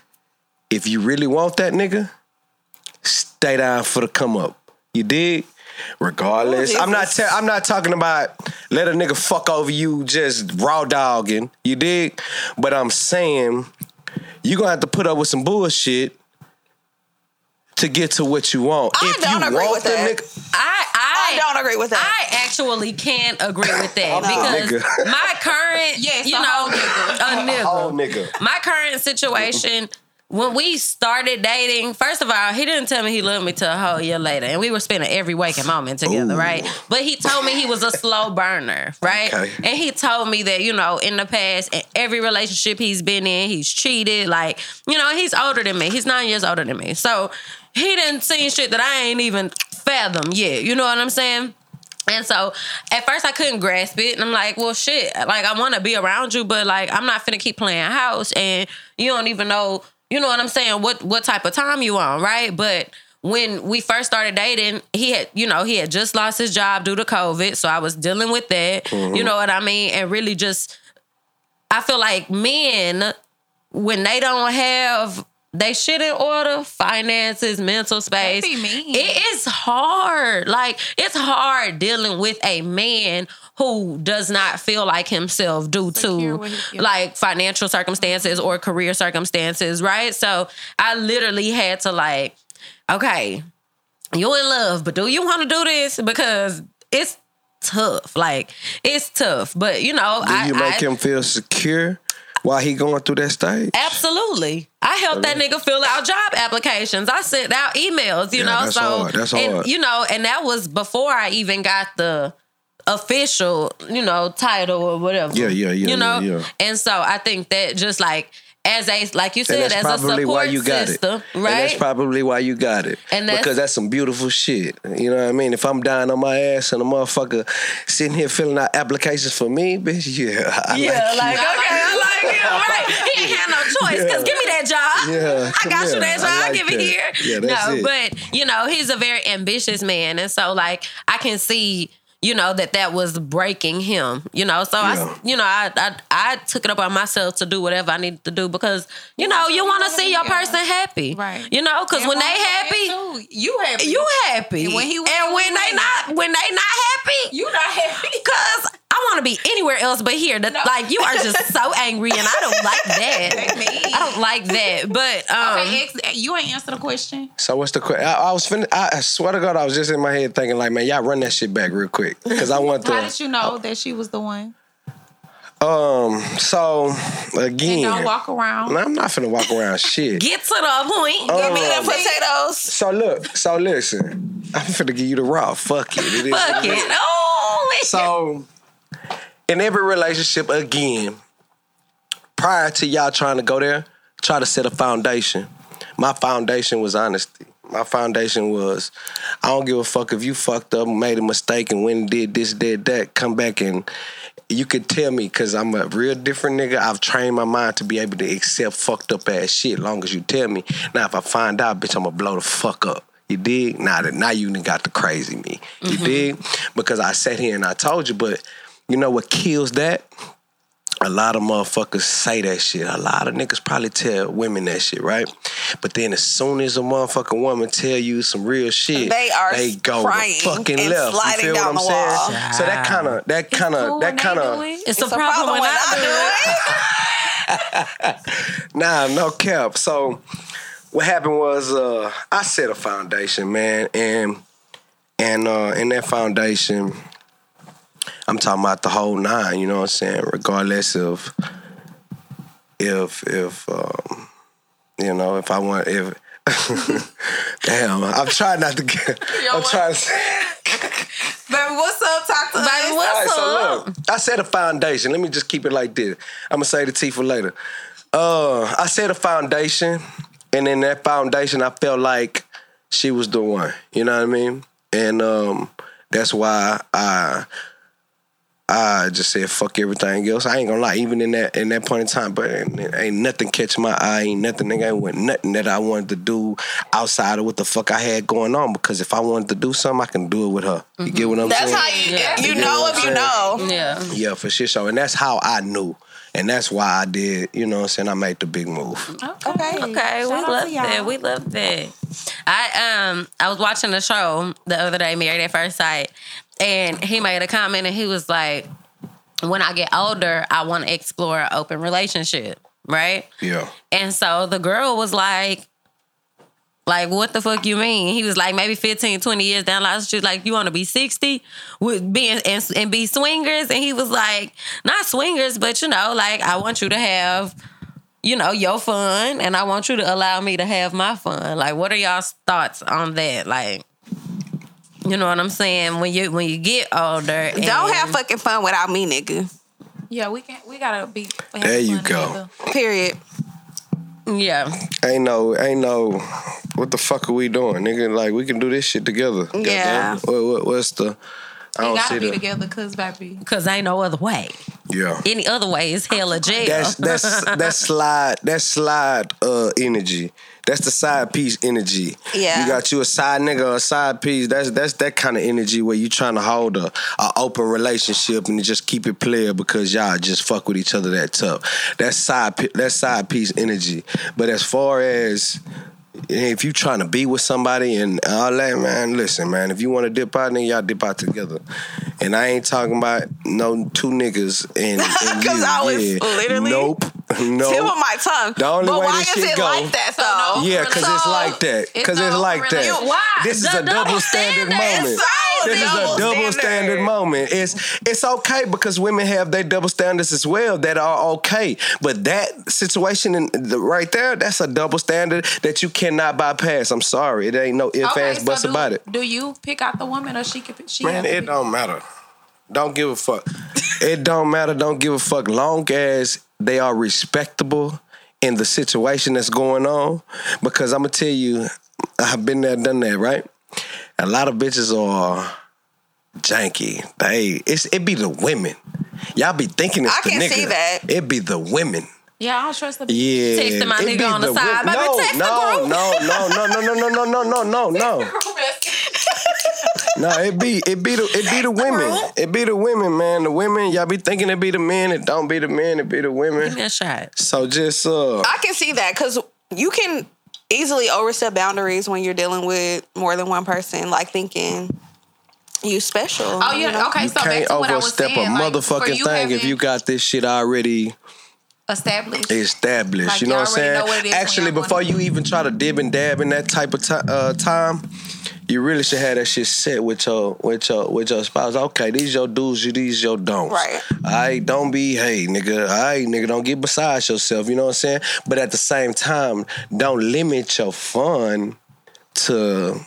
if you really want that nigga, stay down for the come up. You dig? Regardless, Oh, I'm not. Jesus. Ta- I'm not talking about let a nigga fuck over you just raw dogging. You dig? But I'm saying you're gonna have to put up with some bullshit to get to what you want. I if don't you agree with that. nigga, I I I, don't agree with that. I actually can't agree with that Oh, because nigga. my current, Yes, you a know, whole nigga. a nigga. oh nigga. My current situation, when we started dating, first of all, he didn't tell me he loved me till a whole year later, and we were spending every waking moment together, Ooh. right? But he told me he was a slow burner, right? Okay. And he told me that you know, in the past, in every relationship he's been in, he's cheated. Like, you know, he's older than me. He's nine years older than me, so he didn't see shit that I ain't even fathom yet. You know what I'm saying? And so at first I couldn't grasp it. And I'm like, well, shit. Like, I want to be around you, but like, I'm not finna keep playing house. And you don't even know, you know what I'm saying? What, what type of time you on, right? But when we first started dating, he had, you know, he had just lost his job due to COVID. So I was dealing with that. You mm-hmm. know what I mean? And really just, I feel like men, when they don't have they shit in order, finances, mental space. be mean. It is hard. Like it's hard dealing with a man who does not feel like himself due Secure to his- yeah. like financial circumstances or career circumstances, right? So I literally had to like, okay, you're in love, but do you want to do this? Because it's tough. Like it's tough. But you know, Do I you make I, him feel secure while he going through that stage? Absolutely. I helped that nigga fill out job applications. I sent out emails, you Yeah, know. that's so hard. That's and, hard. you know, and that was before I even got the official, you know, title or whatever. Yeah, yeah, yeah, You know? yeah, yeah. And so I think that just like as a like you said, as a support why you got system, it. And that's probably why you got it. And that's- because that's some beautiful shit. You know what I mean? If I'm dying on my ass and a motherfucker sitting here filling out applications for me, bitch, yeah. I yeah, like, like, okay, I like it. Right. He ain't had no choice. Cause give me that job. Yeah, I got come you that here. job. I I like give it here. Yeah, that's no, it. but you know, he's a very ambitious man. And so like I can see you know that that was breaking him, you know. So Yeah. I, you know, I, I I took it upon myself to do whatever I needed to do because you know you want to see your person happy, Right. You know, because And when they happy, too. you happy. you happy, And when he and when they not when they not happy, you not happy. Cause I want to be anywhere else but here. That, Like you are just so angry, and I don't like that. They. I don't like that. But um, Okay, ex, you ain't answer the question. So what's the question? I, I was finna, I, I swear to God, I was just in my head thinking like, man, y'all run that shit back real quick because I want How to. did you know that she was the one? Um. So And again, don't walk around. I'm not finna walk around shit. get to the point. Oh. Give me The the potatoes. So look, so listen, I'm finna give you the raw. Fuck it. it is what fuck it it. is. Oh, man. So, in every relationship, again, prior to y'all trying to go there, try to set a foundation. My foundation was honesty. My foundation was, I don't give a fuck if you fucked up, made a mistake, and when did this, did that. Come back and you could tell me because I'm a real different nigga. I've trained my mind to be able to accept fucked up ass shit. Long as you tell me. Now, if I find out, bitch, I'm gonna blow the fuck up. You dig? Now that now you got the crazy me. You mm-hmm. dig? Because I sat here and I told you, but you know what kills that? a lot of motherfuckers say that shit. A lot of niggas probably tell women that shit, right? But then as soon as a motherfucking woman tell you some real shit, They are they go the crying fucking and left. You sliding feel down what I'm the wall. saying? So that kind of that kind of Cool that kind of it. It's, a It's a problem, when I do it. Nah, no cap. So what happened was uh I set a foundation, man, and and uh in that foundation, I'm talking about the whole nine, you know what I'm saying? Regardless of if if um you know, if I want if Damn, I'm trying not to get I'm trying to Baby, what's up? Talk to Baby, us. All what's right, so up? look, I said a foundation. Let me just keep it like this. I'm gonna say the T for later. Uh, I said a foundation, and in that foundation, I felt like she was the one. You know what I mean? And um, that's why I I just said fuck everything else. I ain't gonna lie, even in that in that point in time, but ain't, ain't nothing catch my eye. Ain't nothing. Nigga, ain't went nothing that I wanted to do outside of what the fuck I had going on. Because if I wanted to do something, I can do it with her. You get what I'm That's saying? That's how you Yeah. you You know know if what you know. Yeah. Yeah, for sure. show. And that's how I knew. And that's why I did, you know what I'm saying? I made the big move. Okay. Okay, we love that. We love that. I um I was watching the show the other day, Married at First Sight, and he made a comment and he was like, When I get older, I want to explore an open relationship, right? Yeah. And so the girl was like, like, what the fuck you mean? He was like, maybe 15, 20 years down the line. She was like, you want to be 60 with being and, and be swingers? And he was like, not swingers, but you know, like, I want you to have, you know, your fun and I want you to allow me to have my fun. Like, what are y'all's thoughts on that? Like, you know what I'm saying? When you when you get older, and- Don't have fucking fun without me, nigga. Yeah, we can. We gotta be. have There you go. together. Period. Yeah, Ain't no, ain't no, what the fuck are we doing, nigga? Like, we can do this shit together. Yeah. Goddamn. What, what, what's the, I We don't gotta see be the, together, cause baby. because ain't no other way. yeah. Any other way is hell or jail. That's that's that's slide that's slide uh energy. That's the side piece energy. Yeah. You got you a side nigga a side piece. That's that's that kind of energy where you trying to hold a, a open relationship and just keep it player because y'all just fuck with each other that tough. That's side that side piece energy. But as far as if you trying to be with somebody and all that, man, listen, man. If you want to dip out, then y'all dip out together. And I ain't talking about no two niggas and, and 'Cause you. I was yeah. literally nope, no. Tip of my tongue. The only but way why this is shit it go- like that So though? no- Yeah, because it's like that. Because it's no like that. Why? This is The a double double standard standard. moment. so This is a double standard standard. moment. It's it's okay because women have their double standards as well that are okay. But that situation in the, right there, that's a double standard that you cannot bypass. I'm sorry, it ain't no if ands buts about it. Do you pick out the woman or she can? pick- She Man, it don't matter. Don't give a fuck. it don't matter. Don't give a fuck. Long as they are respectable in the situation that's going on. Because I'm gonna tell you, I've been there, done that. Right. A lot of bitches are janky. They it's it be the women. Y'all be thinking it's I the can nigga. see that. It be the women. Yeah, I don't trust the. Yeah. Texting my it nigga on the side. Baby, no, text the no, group. no, no, no, no, no, no, no, no, no, no, no. No, it be it be the it be the women. It be the women, man. The women, y'all be thinking it be the men. It don't be the men. It be the Give women. me a shot. So just uh, I can see that because you can easily overstep boundaries when you're dealing with more than one person, like thinking you special. Oh you yeah. know? Okay. you So back can't to what I was overstep saying. a like, motherfucking you thing if you got this shit already established. established. Like, you know what I'm saying? know what it is Actually, before you even try to dib and dab in that type of ti- uh, time, you really should have that shit set with your with your with your spouse. Okay, these your do's, you these your don'ts. Right. I don't be hey nigga. I nigga don't get beside yourself. You know what I'm saying? But at the same time, don't limit your fun to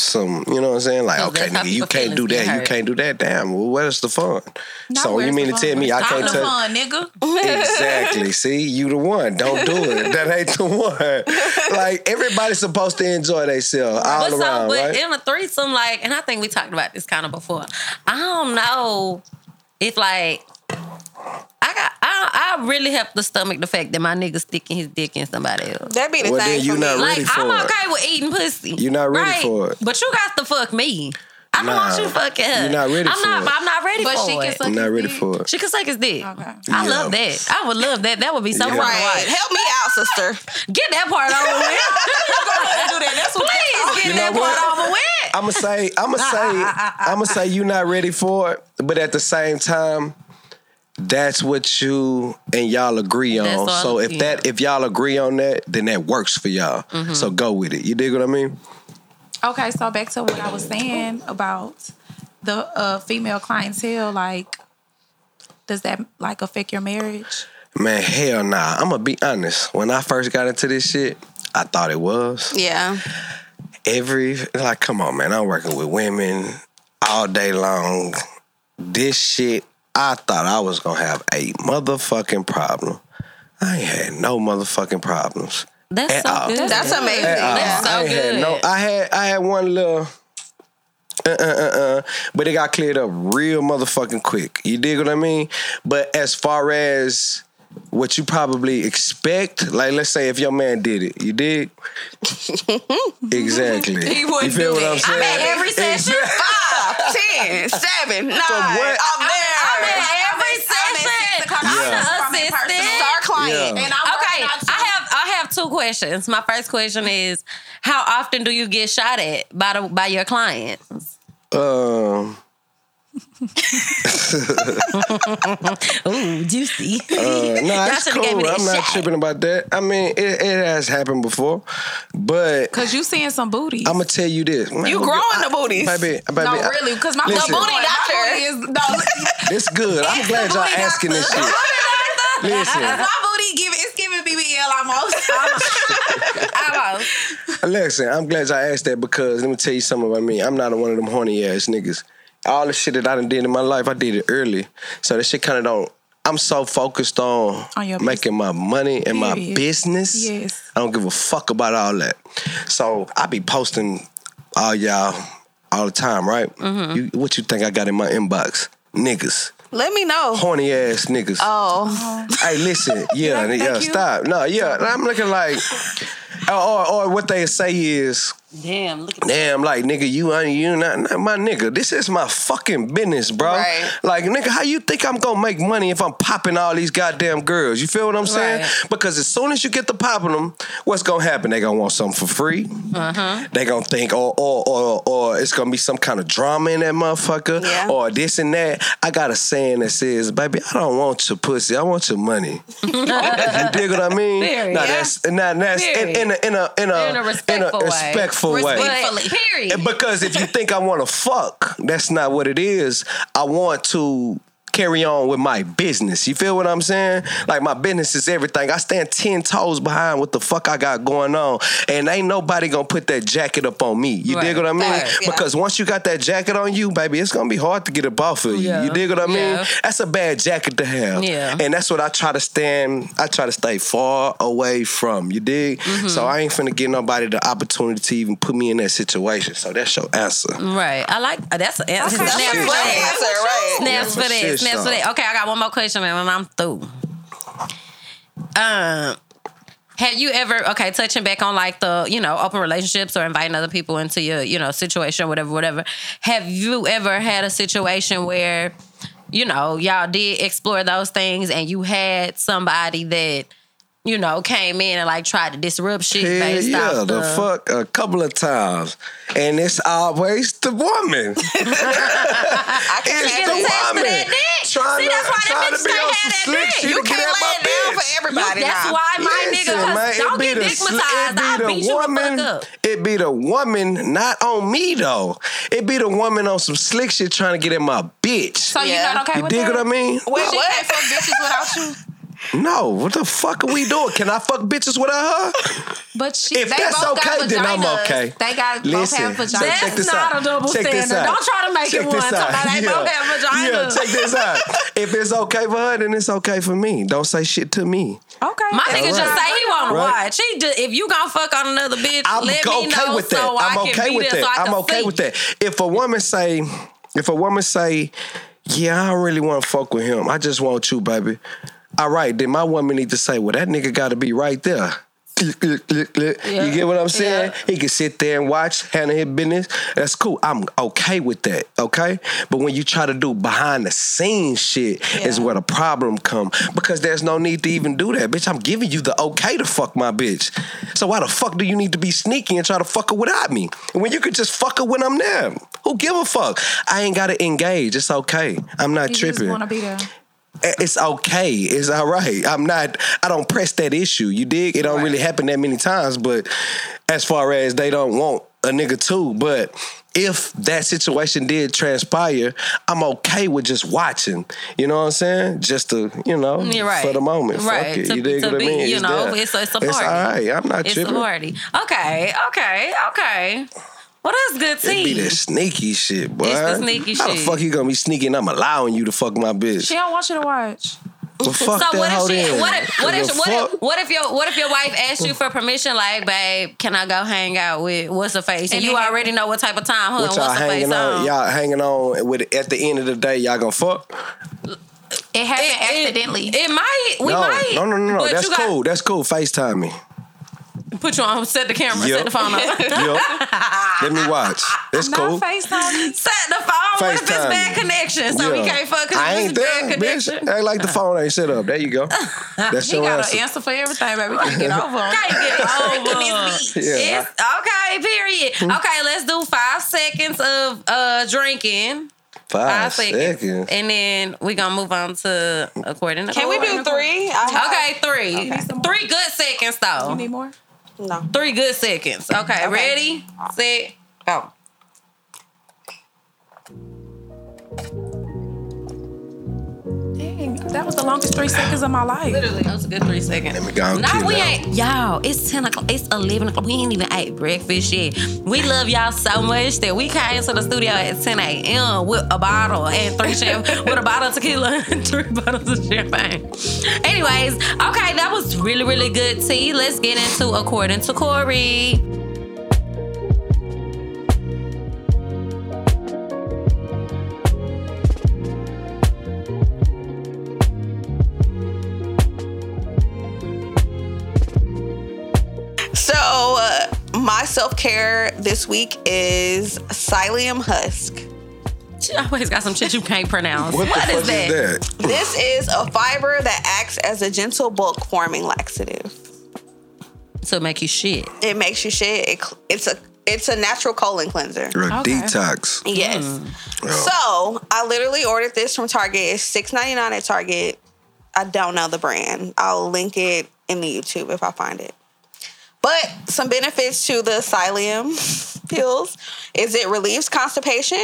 some, you know what I'm saying? Like, okay, nigga, you can't do that. You can't do that. Damn, well, where's the fun? Now, so you mean to tell me I can't tell? fun, nigga. Exactly. See, you the one. Don't do it. That ain't the one. Like everybody's supposed to enjoy themselves all But so, around, but right? in a threesome, like, and I think we talked about this kind of before. I don't know if like I got I I really have to stomach the fact that my nigga sticking his dick in somebody else. That'd be the Well, thing then you for me. not Like for I'm it. okay with eating pussy. You're not ready right? for it. But you got to fuck me. I don't Nah, want you fucking her. you're not ready I'm for not, it. I'm not ready But for she can it. suck I'm not his ready dick. for it. She can suck his dick. Okay. I Yeah. love that. I would love that. That would be so Yeah. Right. Help me out, sister. Get that part over with. do that. That's what Please get You that know part over with. I'ma say, I'ma say, I'ma say you're not ready for it, but at the same time, that's what you and y'all agree That's on. all- So if yeah. that if y'all agree on that, then that works for y'all. Mm-hmm. So go with it. You dig what I mean? Okay, so back to what I was saying about the uh, female clientele. Like, does that like affect your marriage? Man, hell nah. I'ma be honest. When I first got into this shit, I thought it was. Yeah. Every like, come on, man. I'm working with women all day long. This shit, I thought I was gonna have a motherfucking problem. I ain't had no motherfucking problems. That's At so all. good. That's amazing. At all. Yeah. so I ain't had no. I had I had one little. Uh uh uh uh. But it got cleared up real motherfucking quick. You dig what I mean? But as far as what you probably expect, like let's say if your man did it, you dig? exactly. He wouldn't feel do what that. I'm saying? I'm at every session. Five, ten, seven, nine. what? I'm there. I'm at every I'm at six session. o'clock. I'm Yeah. the I'm in person. assistant. Star client. Yeah. And I'm Okay, working I have I have two questions. My first question is, how often do you get shot at by the by your clients? Um, Ooh, juicy. uh, nah, it's cool. I'm not shot. tripping about that. I mean, it, it has happened before, but Cause you seeing some booty. I'm gonna tell you this. Man, You who- growing I- the booties. baby. baby no, I- really, because my Listen. booty, The booty my doctor. booty is no. It's good. I'm It's glad y'all asking this shit. Listen, my booty give it's giving BBL almost. almost. listen. I'm glad y'all asked that because let me tell you something about me. I'm not one of them horny ass niggas. All the shit that I done did in my life, I did it early. So that shit kind of don't. I'm so focused on, On making my money and my business. Yes. I don't give a fuck about all that. So I be posting all y'all all the time, right? Mm-hmm. You, what you think I got in my inbox? Niggas. Let me know. Horny ass niggas. Oh, Hey, listen, yeah, yeah, you. stop. No, yeah, I'm looking like, or, or, or what they say is, Damn, look at damn, like nigga, you ain't you not, not my nigga. This is my fucking business, bro. Right. Like nigga, how you think I'm gonna make money if I'm popping all these goddamn girls? You feel what I'm saying? Right. Because as soon as you get to popping them, what's gonna happen? They gonna want something for free. Uh-huh. They gonna think, or or or or it's gonna be some kind of drama in that motherfucker, Yeah. or this and that. I got a saying that says, "Baby, I don't want your pussy. I want your money." you dig what I mean? Period. Now Yeah. that's now that's in, in a in a in a In a respectful way. respectful way. But, period. Because if you think I want to fuck, that's not what it is. I want to carry on with my business. You feel what I'm saying? Like my business is everything. I stand 10 toes behind what the fuck I got going on. And ain't nobody gonna put that jacket up on me. You Right. dig what I mean? Facts, yeah. Because once you got that jacket on you, baby, it's gonna be hard to get up off of you. Yeah. You dig what I mean? Yeah. That's a bad jacket to have. Yeah. And that's what I try to stand, I try to stay far away from. You dig? Mm-hmm. So I ain't finna give nobody the opportunity to even put me in that situation. So that's your answer. right. I like that's an answer. Okay. Snaps Shit, for that. answer, right. Snaps for for that. Snaps for so. that. Okay, I got one more question and then I'm through. Um have you ever okay, touching back on like the, you know, open relationships or inviting other people into your, you know, situation, or whatever, whatever. Have you ever had a situation where, you know, y'all did explore those things and you had somebody that, you know, came in and like tried to disrupt shit Hell based yeah, off the fuck a couple of times, and it's always the woman. I can It's Get the attached to woman that dick. trying See, to- that's why trying them to be can't on have some that slick dick. shit You to can't get at lay my it down bitch. for everybody. That's now. why my Listen, nigga, man, don't be get the dick sl- It I'll be beat the you the woman. fuck up. It be the woman, not on me though. It be the woman on some slick shit trying to get at my bitch. So Yeah. you not okay with that? you with dig that? what I mean? Wait, She what? can't fuck bitches without you. No, what the fuck are we doing? Can I fuck bitches without her? But she, If they that's both got okay, then I'm okay. They got Listen, both have so vaginas. check this not out. a double Check standard. Don't try to make it one. this Talking out. about they both have vaginas. Yeah, check this out. If it's okay for her, then it's okay for me. Don't say shit to me. Okay. My that's nigga just say he want to Right. watch. He just if you gonna fuck on another bitch, I'm let me okay know with that. so I I'm can okay be with there that. so I I'm okay see. with that. If a woman say, if a woman say, yeah, I don't really want to fuck with him. I just want you, baby. All right, then my woman need to say, well, that nigga got to be right there. You get what I'm saying? He can sit there and watch, handle his business. That's cool. I'm okay with that. Okay, but when you try to do behind the scenes shit, is where the problem come because there's no need to even do that, bitch. I'm giving you the okay to fuck my bitch. So why the fuck do you need to be sneaky and try to fuck her without me? When you could just fuck her when I'm there. Who give a fuck? I ain't gotta engage. It's okay. I'm not You tripping. Just want to be there. it's okay. It's all right. I'm not. I don't press that issue. You dig? It don't really happen that many times. But as far as they don't want a nigga too, but if that situation did transpire, I'm okay with just watching. You know what I'm saying? Just to you know, You're right. for the moment. Right. Fuck it. To- you dig what I mean? you know, there. it's a- it's a It's party. all right. I'm not It's tripping. a party. Okay, okay, okay. Well, that's good It be tea. that sneaky shit, boy. It's the sneaky How shit. the fuck you gonna be sneaking? I'm allowing you to fuck my bitch. She don't want you to watch. Well, fuck So that what hoe if she? then. What if? What The if? What fuck? if? What if your? What if your wife asks you for permission? Like, babe, can I go hang out with what's her face? And And you then- already know what type of time her What y'all what's her face hanging on? on. Y'all hanging on with. At the end of the day, y'all gonna fuck? It happened It- it- accidentally. It, might. We no, might. no, no, no, no. But That's you got- cool. That's cool. Facetime me. Put you on. Set the camera. Yup. Set the phone up. Yup. Let me watch. That's Not cool. Set the phone. What if it's FaceTime. bad connection? So we can't fuck because I ain't there, bitch. connection. Act like the phone ain't set up. There you go. That's He your got answer. an answer for everything, baby. We can't get over him. Can't get over. This Yeah. It's, okay, period. Okay, let's do five seconds of uh drinking. Five, Five seconds. seconds. And then we're gonna move on to according to Can we do three? Okay, three. some more? Three good seconds though. You need more? No. Three good seconds. Okay, Okay. ready, set, go. That was the longest three seconds of my life. Literally, that was a good three seconds. Let me go and Nah, we that. ain't. Y'all, it's 10 o'clock. It's 11 o'clock. We ain't even ate breakfast yet. We love y'all so much that we came to the studio at 10 a.m. with a bottle and three champagne, with a bottle of tequila and three bottles of champagne. Anyways, okay, that was really, really good tea. Let's get into According to Corey. My self care this week is psyllium husk. She always got some shit you can't pronounce. What, the fuck is is that? that? This is a fiber that acts as a gentle bulk forming laxative. So it make you shit. It makes you shit. It, it's a it's a natural colon cleanser. You're a Okay. detox. Yes. Mm. Oh. So I literally ordered this from Target. It's six ninety nine at Target. I don't know the brand. I'll link it in the YouTube if I find it. But some benefits to the psyllium pills is it relieves constipation.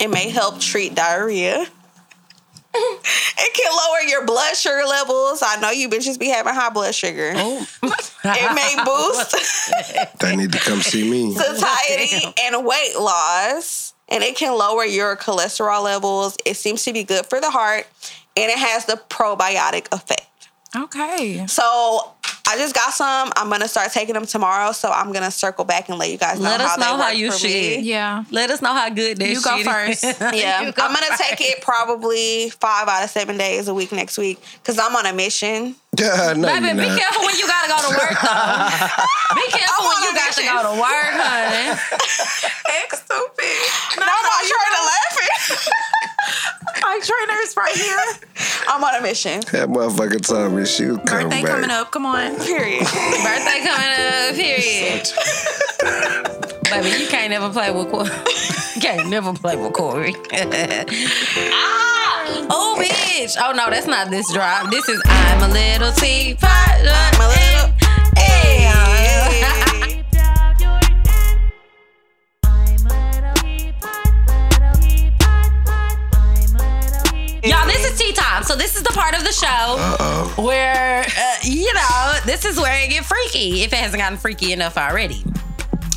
It may help treat diarrhea. it can lower your blood sugar levels. I know you bitches be having high blood sugar. Oh. It may boost They need to come see me. satiety and weight loss, and it can lower your cholesterol levels. It seems to be good for the heart, and it has the probiotic effect. Okay. So I just got some. I'm gonna start taking them tomorrow. So I'm gonna circle back and let you guys know Let how us they know how work you for shit. me. Yeah. Let us know how good that You go shit first. is. Yeah, go I'm gonna first. take it probably five out of seven days a week next week because I'm on a mission. Yeah, no, Baby, be not. careful when you gotta go to work though. be careful when you got to go to work, honey. X stupid. No, no, I'm trying to laughing. My trainer right here. I'm on a mission. That motherfucker told me she was coming Birthday back. coming up. Come on. Period. Birthday coming up, period. Baby, you can't never play with Corey. you can't never play with Corey. ah! Oh, bitch. Oh, no, that's not this drop. This is I'm a little teapot. I'm a little. Y'all, this is tea time. So this is the part of the show Uh-oh. where, uh, you know, this is where it get freaky if it hasn't gotten freaky enough already.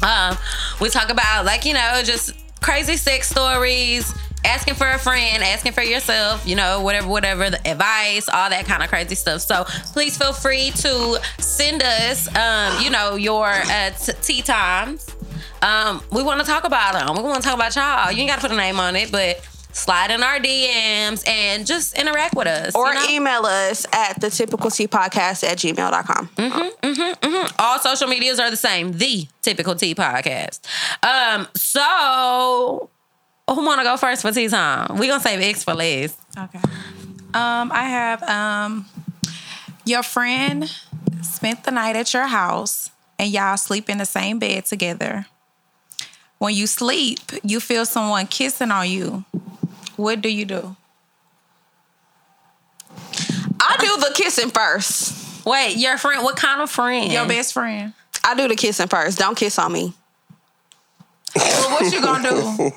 Um, we talk about like, you know, just crazy sex stories, asking for a friend, asking for yourself, you know, whatever, whatever, the advice, all that kind of crazy stuff. So please feel free to send us, um, you know, your uh, t- tea times. Um, we want to talk about them. We want to talk about y'all. You ain't got to put a name on it, but slide in our DMs and just interact with us. Or you know? email us at the typical T podcast at gmail.com. all social medias are the same. The typical T podcast. Um, so who wanna go first for tea time? We gonna save X for last. Okay. Um, I have um, your friend spent the night at your house and y'all sleep in the same bed together. When you sleep, you feel someone kissing on you. What do you do? I do the kissing first. Wait, your friend? What kind of friend? Your best friend. I do the kissing first. Don't kiss on me. Well, what you gonna do?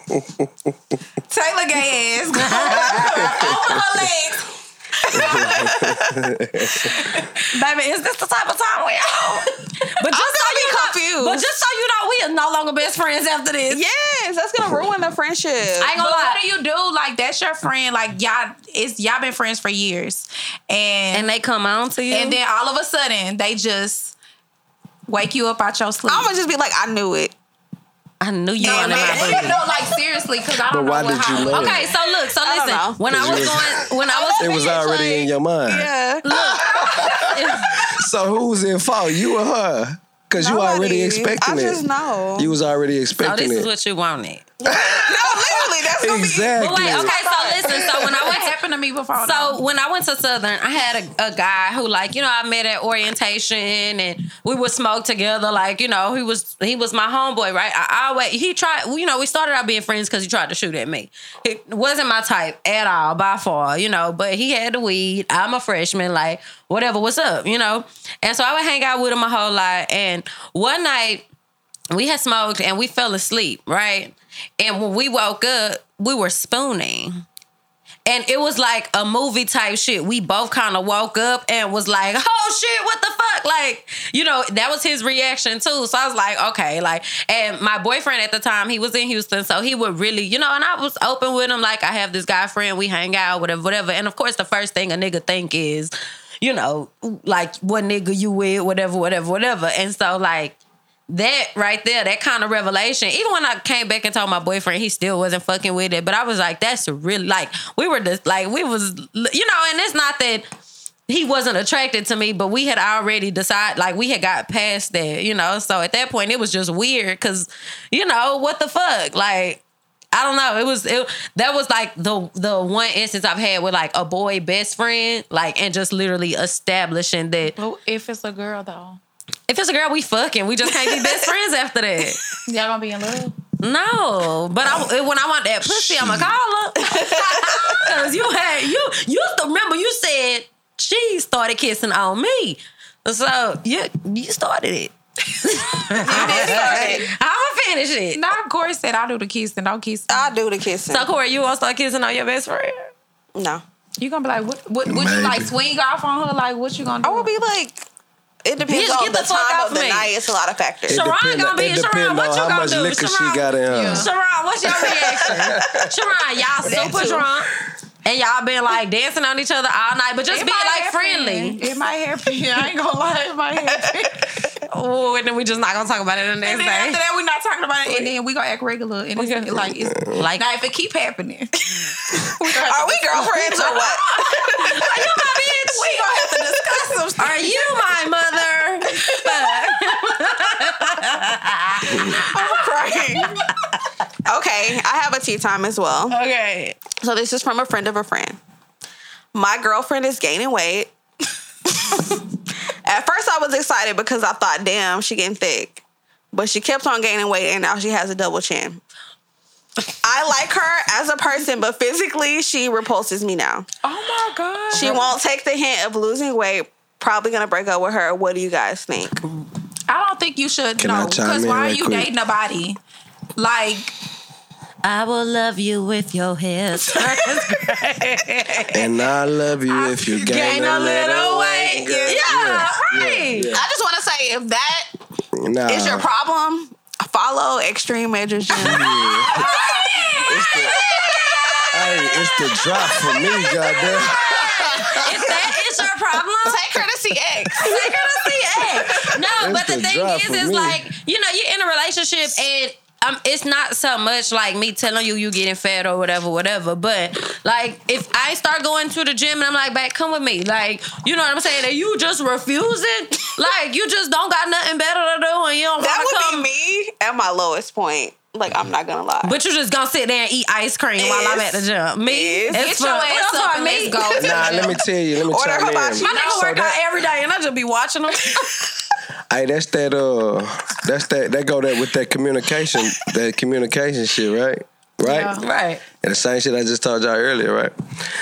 Taylor gay ass. Over her legs. Baby, is this the type of time we are? But just so be you know, confused. but just so you know, we are no longer best friends after this. Yes, that's gonna ruin the friendship. I ain't But gonna lie. what do you do? Like that's your friend. Like y'all, it's y'all been friends for years, and and they come on to you. and then all of a sudden they just wake you up out your sleep. I'm gonna just be like, I knew it. I knew you Yeah, wanted my man. booty. no, like seriously, because I don't know why what did you how- Okay, so look, so listen. know. When I was Cause going, when I was It was already in your mind. Yeah. So who's in fault? You or her? Because you already Nobody. expecting I it. just know. You was already expecting this is what you wanted. No, literally, that's gonna exactly. But wait, okay, so listen. So when I What went to happened to me before? So though? when I went to Southern, I had a, a guy who, like, you know, I met at orientation and we would smoke together. Like, you know, he was he was my homeboy, right? I always he tried. You know, we started out being friends because he tried to shoot at me. It wasn't my type at all, by far. You know, but he had the weed. I'm a freshman, like whatever. What's up? You know, and so I would hang out with him a whole lot. And one night we had smoked and we fell asleep, right? And when we woke up, we were spooning. And it was like a movie type shit. We both kind of woke up and was like, oh shit, what the fuck? Like, you know, that was his reaction too. So I was like, okay, like, and my boyfriend at the time, he was in Houston. So he would really, you know, and I was open with him. Like, I have this guy friend, we hang out, whatever, whatever. And of course, the first thing a nigga think is, you know, like, what nigga you with, whatever, whatever, whatever. And so, like, that right there, that kind of revelation. Even when I came back and told my boyfriend, he still wasn't fucking with it. But I was like, that's really like we were just like we was, you know. And it's not that he wasn't attracted to me, but we had already decided, like we had got past that, you know. So at that point, it was just weird because, you know, what the fuck, like. I don't know. It was it, that was like the the one instance I've had with like a boy best friend, like and just literally establishing that Well, if it's a girl though, if it's a girl, we fucking. We just can't be best friends after that. y'all gonna be in love. No, but I, when I want that pussy, I'ma call her. Cause you had you you used to remember you said she started kissing on me, so you you started it. I'ma finish it. No, Corey said I do the kissing. Don't kiss. me. I do the kissing. So Corey, you gonna start kissing on your best friend? no. You gonna be like, what? What? Would you like swing off on her? Like, what you gonna do? I will be like, it depends Bitch, on the, the time of the me. night. It's a lot of factors. It Sharon depend- gonna be- it Sharon, what you how gonna much do? liquor Sharon- she got in her. Sharon, what's your reaction? Sharon, y'all super drunk. And y'all been like dancing on each other all night, but just It being like happen. friendly. It might happen. I ain't gonna lie. It might happen. Oh, and then we just not gonna talk about it the next And then day. after that, we're not talking about it, and then we gonna act regular. And it's, gonna- like, it's, Like- now if it keep happening, Are we girlfriends or what? Are you my bitch? We gonna have to discuss some stuff. Are you my mother? I'm crying. okay, I have a tea time as well. okay. So this is from a friend of a friend. My girlfriend is gaining weight. At first, I was excited because I thought, damn, she getting thick. But she kept on gaining weight and now she has a double chin. I like her as a person, but physically, she repulses me now. Oh my god. She won't take the hint of losing weight. Probably gonna break up with her. What do you guys think? I don't think you should Can I know chime because in why are you quick? dating a body? Like, I will love you with your hair. And I love you if you gain, a little weight. Yeah, right. I just want to say, if that Nah, is your problem, follow Xtreeme Measures Gym. hey, it's the drop for me, goddamn. If that is your problem, Take her to see X. take her to see X. No, It's but the the thing is, is me. like, you know, you're in a relationship and um, it's not so much like me telling you you getting fat or whatever, whatever. But like, if I start going to the gym and I'm like, "Back, come with me," like, you know what I'm saying? And you just refuse it, like, you just don't got nothing better to do, and you don't That want to come. That would come. be me at my lowest point. Like I'm not gonna lie. But you're just gonna sit there and eat ice cream while I'm at the gym. Me, Is. it's Get your fun. ass up and me. let's go. Nah, let me tell you. Let me Order chime hibachi. in. My nigga So work that- out every day, and I just be watching them. Hey, that's that uh that's that that go that with that communication that communication shit, right? Right? Yeah. right. And the same shit I just told y'all earlier, right?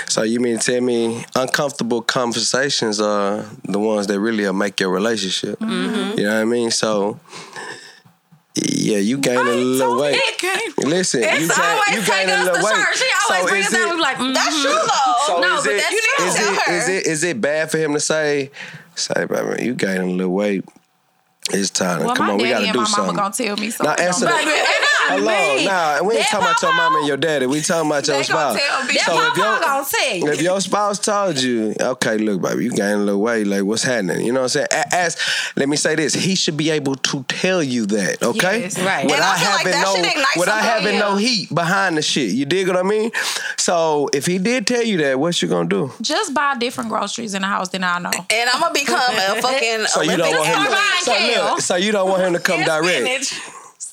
So you mean to tell me uncomfortable conversations are the ones that really uh, make your relationship. Mm-hmm. You know what I mean? So yeah, you gain a little weight. Listen, It's you gain, always you take gain a little weight. church. She always So brings is us down. it- We be like, mm That's true though. So No, is but it, that's You need to is tell it, her. is it is it bad for him to say, say, baby, you gaining a little weight? It's time. Well, Come on, we gotta and do my mama something. gonna tell me Now something. answer Don't- that. Baby, and not Hello, me. nah, we ain't That talking about your mama and your daddy. We talking about your spouse. That So if your- gonna say. If your spouse told you, okay, look, baby, you gaining a little weight, like what's happening? You know what I'm saying? A- As let me say this, he should be able to tell you that, okay? Yes. Right. Without And I feel like that no, should ignite without having in no heat behind the shit. You dig what I mean? So if he did tell you that, what you gonna do? Just buy different groceries in the house than I know. and I'm gonna become a fucking So you don't want him to, so, look, so you don't want him to come direct.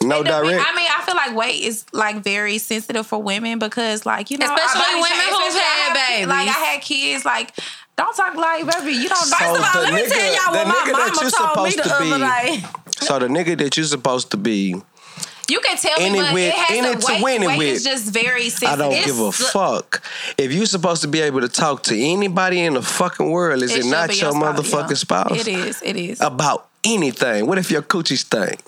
No It direct. I mean, I feel like weight is like very sensitive for women because, like, you know, Especially I- women who've especially had have ki- Like, I had kids. Like, don't talk like baby. You don't know. So First of all, the let me nigga- tell y'all what my that mama you told me supposed the to other be- day. So the nigga that you're supposed to be, you can tell Any me, but with- it has any a to weight. win it weight with. is just very sensitive. I don't It's- give a fuck. If you're supposed to be able to talk to anybody in the fucking world, is it it, not be your spouse, motherfucking yeah. spouse? It is. It is. About anything. What if your coochie stink?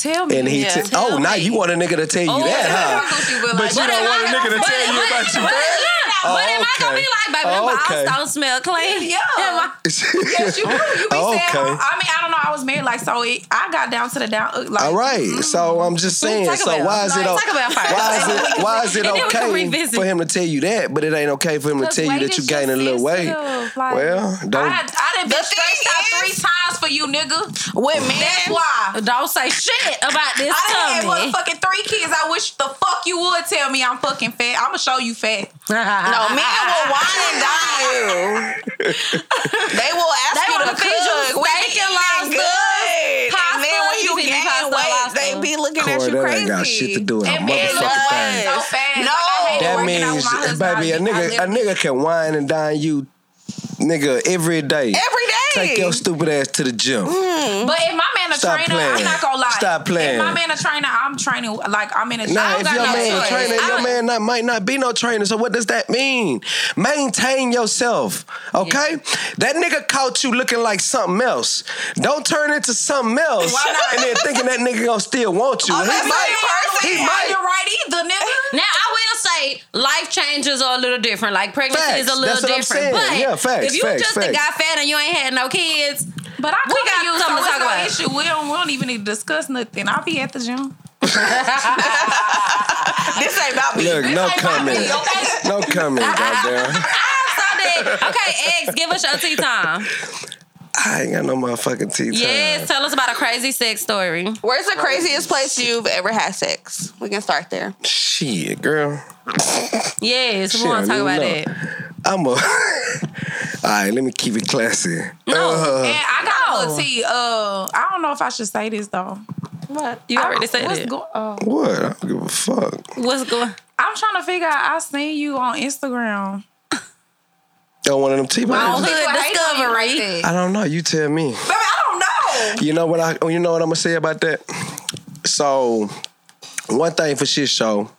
Tell me. And he, Yeah. t- oh, now you want a nigga to tell you Oh, that, yeah. huh? Coochie, but But like- you don't want a nigga to tell you about but, your but, bed? but am I gonna be like, baby, Oh, my okay. house don't smell clean? Yeah. I- Yes, you do. You be Okay. saying, oh, I mean, I don't know. I was married, like, so it, I got down to the down. uh, Like, All right, so I'm just saying. So why is it? like, o- talk about first. Why is it? Why is it And then we can okay for him to tell you that, but it ain't okay for him to tell you that you is gain a little weight? sensitive, like, Well, don't. I, I done been The stressed out three times for you, nigga. With me. That's why. Don't say shit about this I done had tummy. motherfucking three kids. I wish the fuck you would tell me I'm fucking fat. I'ma show you fat. no, men will wine and dine you. They will ask They you wanna feed cook. We steak be and lobster, good. pasta. And then when You you gain weight, lobster. they be looking at you that crazy. ain't got shit to do with And men motherfucking thing. so fast. No. Like, That working out with my means, husband. baby, a I nigga, a nigga can wine and dine you, nigga, every day. Every day. Take your stupid ass to the gym. Mm. But if my man a Stop trainer, playing. I'm not gonna lie. Stop playing. If my man a trainer, I'm training like I'm in a Nah, I don't if got your no man choice. a trainer, I your man not, might not be no trainer. So what does that mean? Maintain yourself, okay? That nigga caught you looking like something else. Don't turn into something else, Why not? and then thinking that nigga gonna still want you. I'm he might. saying person. He might. you right either, nigga. Now I will say life changes are a little different. Like pregnancy Facts. is a little That's what I'm different. But Yeah, facts, if you facts, just facts. got fat and you ain't had no kids, But I We got to you, so something to talk about. issue. We don't, we don't even need to discuss nothing. I'll be at the gym. This ain't about me. Look, no ain't about comment. me, okay? No comment, goddamn. Sunday. Okay, X, give us your tea time. I ain't got no motherfucking tea time. Yes, tell us about a crazy sex story. Where's the craziest place you've ever had sex? We can start there. Shit, girl. Yes, we want to talk about don't it. Know. I'm a. All right, let me keep it classy. No. Uh, And I got a Oh. little tea. Uh, I don't know if I should say this though. What? You already said What's it. go- uh, what? I don't give a fuck. What's going? I'm trying to figure out. I seen you on Instagram. Got one of them tea On bags? Hood People hate on you Discovery. like that. I don't know. You tell me. Baby, I don't know. You know what I? You know what I'm gonna say about that. So, one thing for shit show.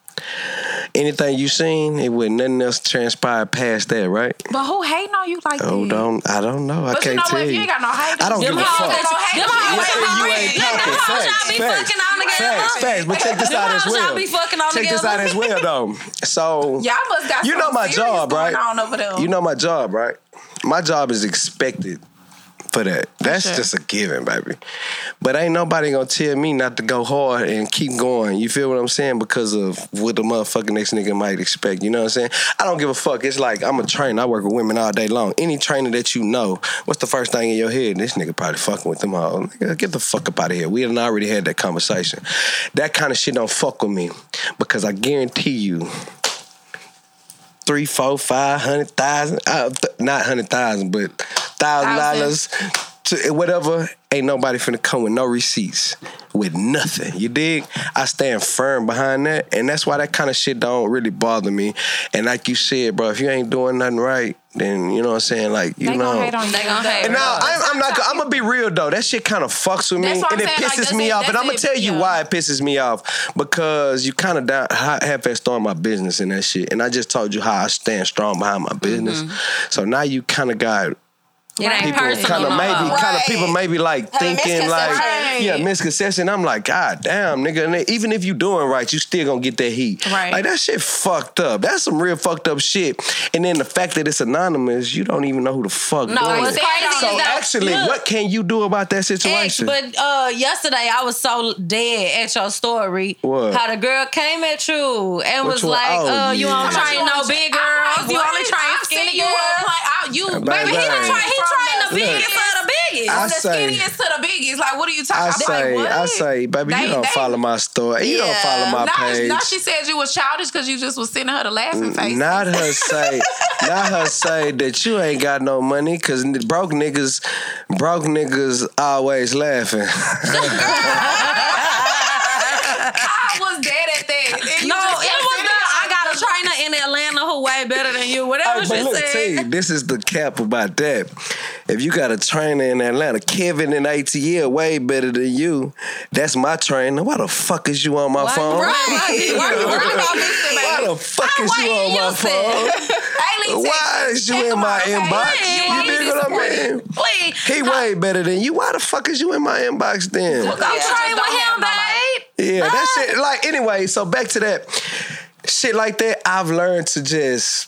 Anything you seen, it would nothing else transpire past that, right? But who hating on you like Oh, that? don't I don't know. I But you can't know tell what? You. you ain't got no haters, I don't give a fuck. them hoes you y'all ain't be- talking. Facts, facts, fucking on together. Facts, facts. But check this out as hoes y'all well. be fucking on check this out as well, though. So Y'all must got You know my serious job, going right? On over there. You know my job, right? My job is expected for that. That's sure. just a given, baby. But ain't nobody gonna tell me not to go hard and keep going. You feel what I'm saying? Because of what the motherfucking next nigga might expect. You know what I'm saying? I don't give a fuck. It's like I'm a trainer. I work with women all day long. Any trainer that you know, what's the first thing in your head? This nigga probably fucking with them all. Nigga, get the fuck up out of here. We done already had that conversation. That kind of shit don't fuck with me because I guarantee you three, four, five hundred thousand, uh, th- not hundred thousand, but thousand dollars, to whatever. Ain't nobody finna come with no receipts, with nothing. You dig? I stand firm behind that, and that's why that kind of shit don't really bother me. And like you said, bro, if you ain't doing nothing right, then you know what I'm saying. Like you They know. gonna hate on. They gonna hate. And now I'm, I'm not. I'm gonna be real though. That shit kind of fucks with me, and I'm it saying, like, pisses that's me it- off. And I'm gonna tell you yeah. why it pisses me off because you kind of down half ass throwing my business in that shit. And I just told you how I stand strong behind my business. Mm-hmm. So now you kind of got It ain't people kind of maybe more. kind of Right. people maybe like Have thinking like misconception. yeah misconception. I'm like God damn nigga. And even if you doing right, you still gonna get that heat. Right. Like that shit fucked up. That's some real fucked up shit. And then the fact that it's anonymous, you don't even know who the fuck. No, doing what's it. crazy So is actually, look. what can you do about that Ex, situation? but uh, yesterday I was so dead at your story. What? How the girl came at you and Which was one? like, Oh, uh, you yeah. don't train no big girls. You only train skinny girls. Apply out. You, Baby, baby, he baby. done He trained trained the from biggest of the biggest. I From the say- skinniest to the biggest. Like, what are you talking I about? say, like, I say, baby, you don't they- follow my story. You don't follow my Now, page. now she said you was childish because you just was sending her the laughing face. Not her say, not her say that you ain't got no money because broke niggas, broke niggas always laughing. I was dead at that. And you No, just it kept was sending not. her I got a trainer in Atlanta way better than you. Whatever Hey, but she look, said. T, this is the cap about that. If you got a trainer in Atlanta, Kevin in ATL way better than you. That's my trainer. Why the fuck is you on my Why- phone? Right. Why you worried about me, Why the fuck is you on my phone? Why is you in my inbox? You You dig what I mean? Please. He way better than you. Why the fuck is you in my inbox then? Go Yeah, train just with don't him, babe. Yeah, that ah. shit. Like anyway, so back to that shit like that. I've learned to just.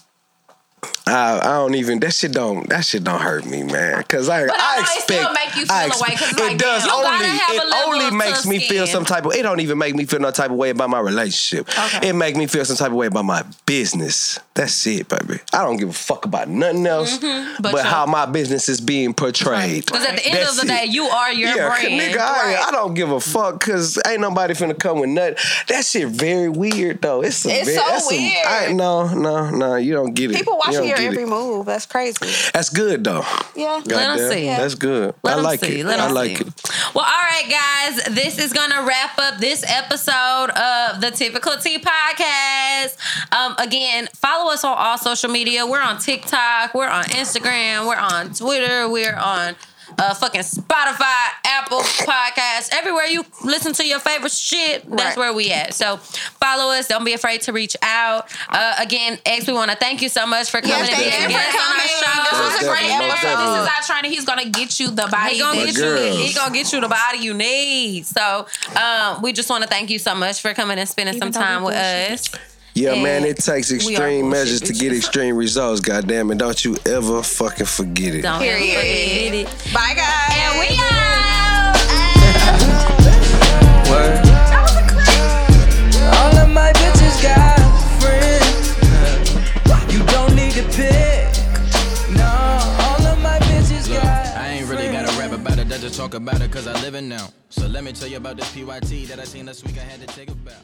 I, I don't even that shit don't that shit don't hurt me man cause I But I I expect still make you feel I a way, expect- 'cause, it like, does only gotta have a it only makes me feel some type of it don't even make me feel no type of way about my relationship Okay. it make me feel some type of way about my business that's it baby I don't give a fuck about nothing else But but, how my business is being portrayed Because at the end That's of the it. day, you are your yeah, brand. nigga, I, I don't give a fuck because ain't nobody finna come with nothing. That shit very weird though. It's, some It's very, so weird. I, no, no, no. You don't get it. People watching don't your every it. move. That's crazy. That's good though. Yeah. Let 'em Goddamn, see. That's good. Let I 'em like see. it. Let I 'em like see. it. Well, all right, guys. This is gonna wrap up this episode of the Typical Tea Podcast. Um, again, follow us on all social media. We're on TikTok. We're on Instagram. We're on Twitter. We're on uh, fucking Spotify, Apple Podcasts, everywhere you listen to your favorite shit. That's Right. where we at. So follow us. Don't be afraid to reach out. Uh, again, X, we want to thank you so much for coming thank and you being for guest on our Coming. show. This was a great Definitely, episode. This is our trainer. He's gonna get you the body. He gonna get you you. He gonna get you the body you need. So, um, we just want to thank you so much for coming and spending Even some time with bullshit. us. Yeah, And man, it takes extreme measures to get extreme results. Goddamn it! Don't you ever fucking forget it. Don't Period. forget it. Bye, guys. And we out. Word. All of my bitches got friends. You don't need to pick. No, all of my bitches Look, got I ain't really gotta rap about it, I just talk about it cause I live it now. So let me tell you about this PYT that I seen last week I had to take a about.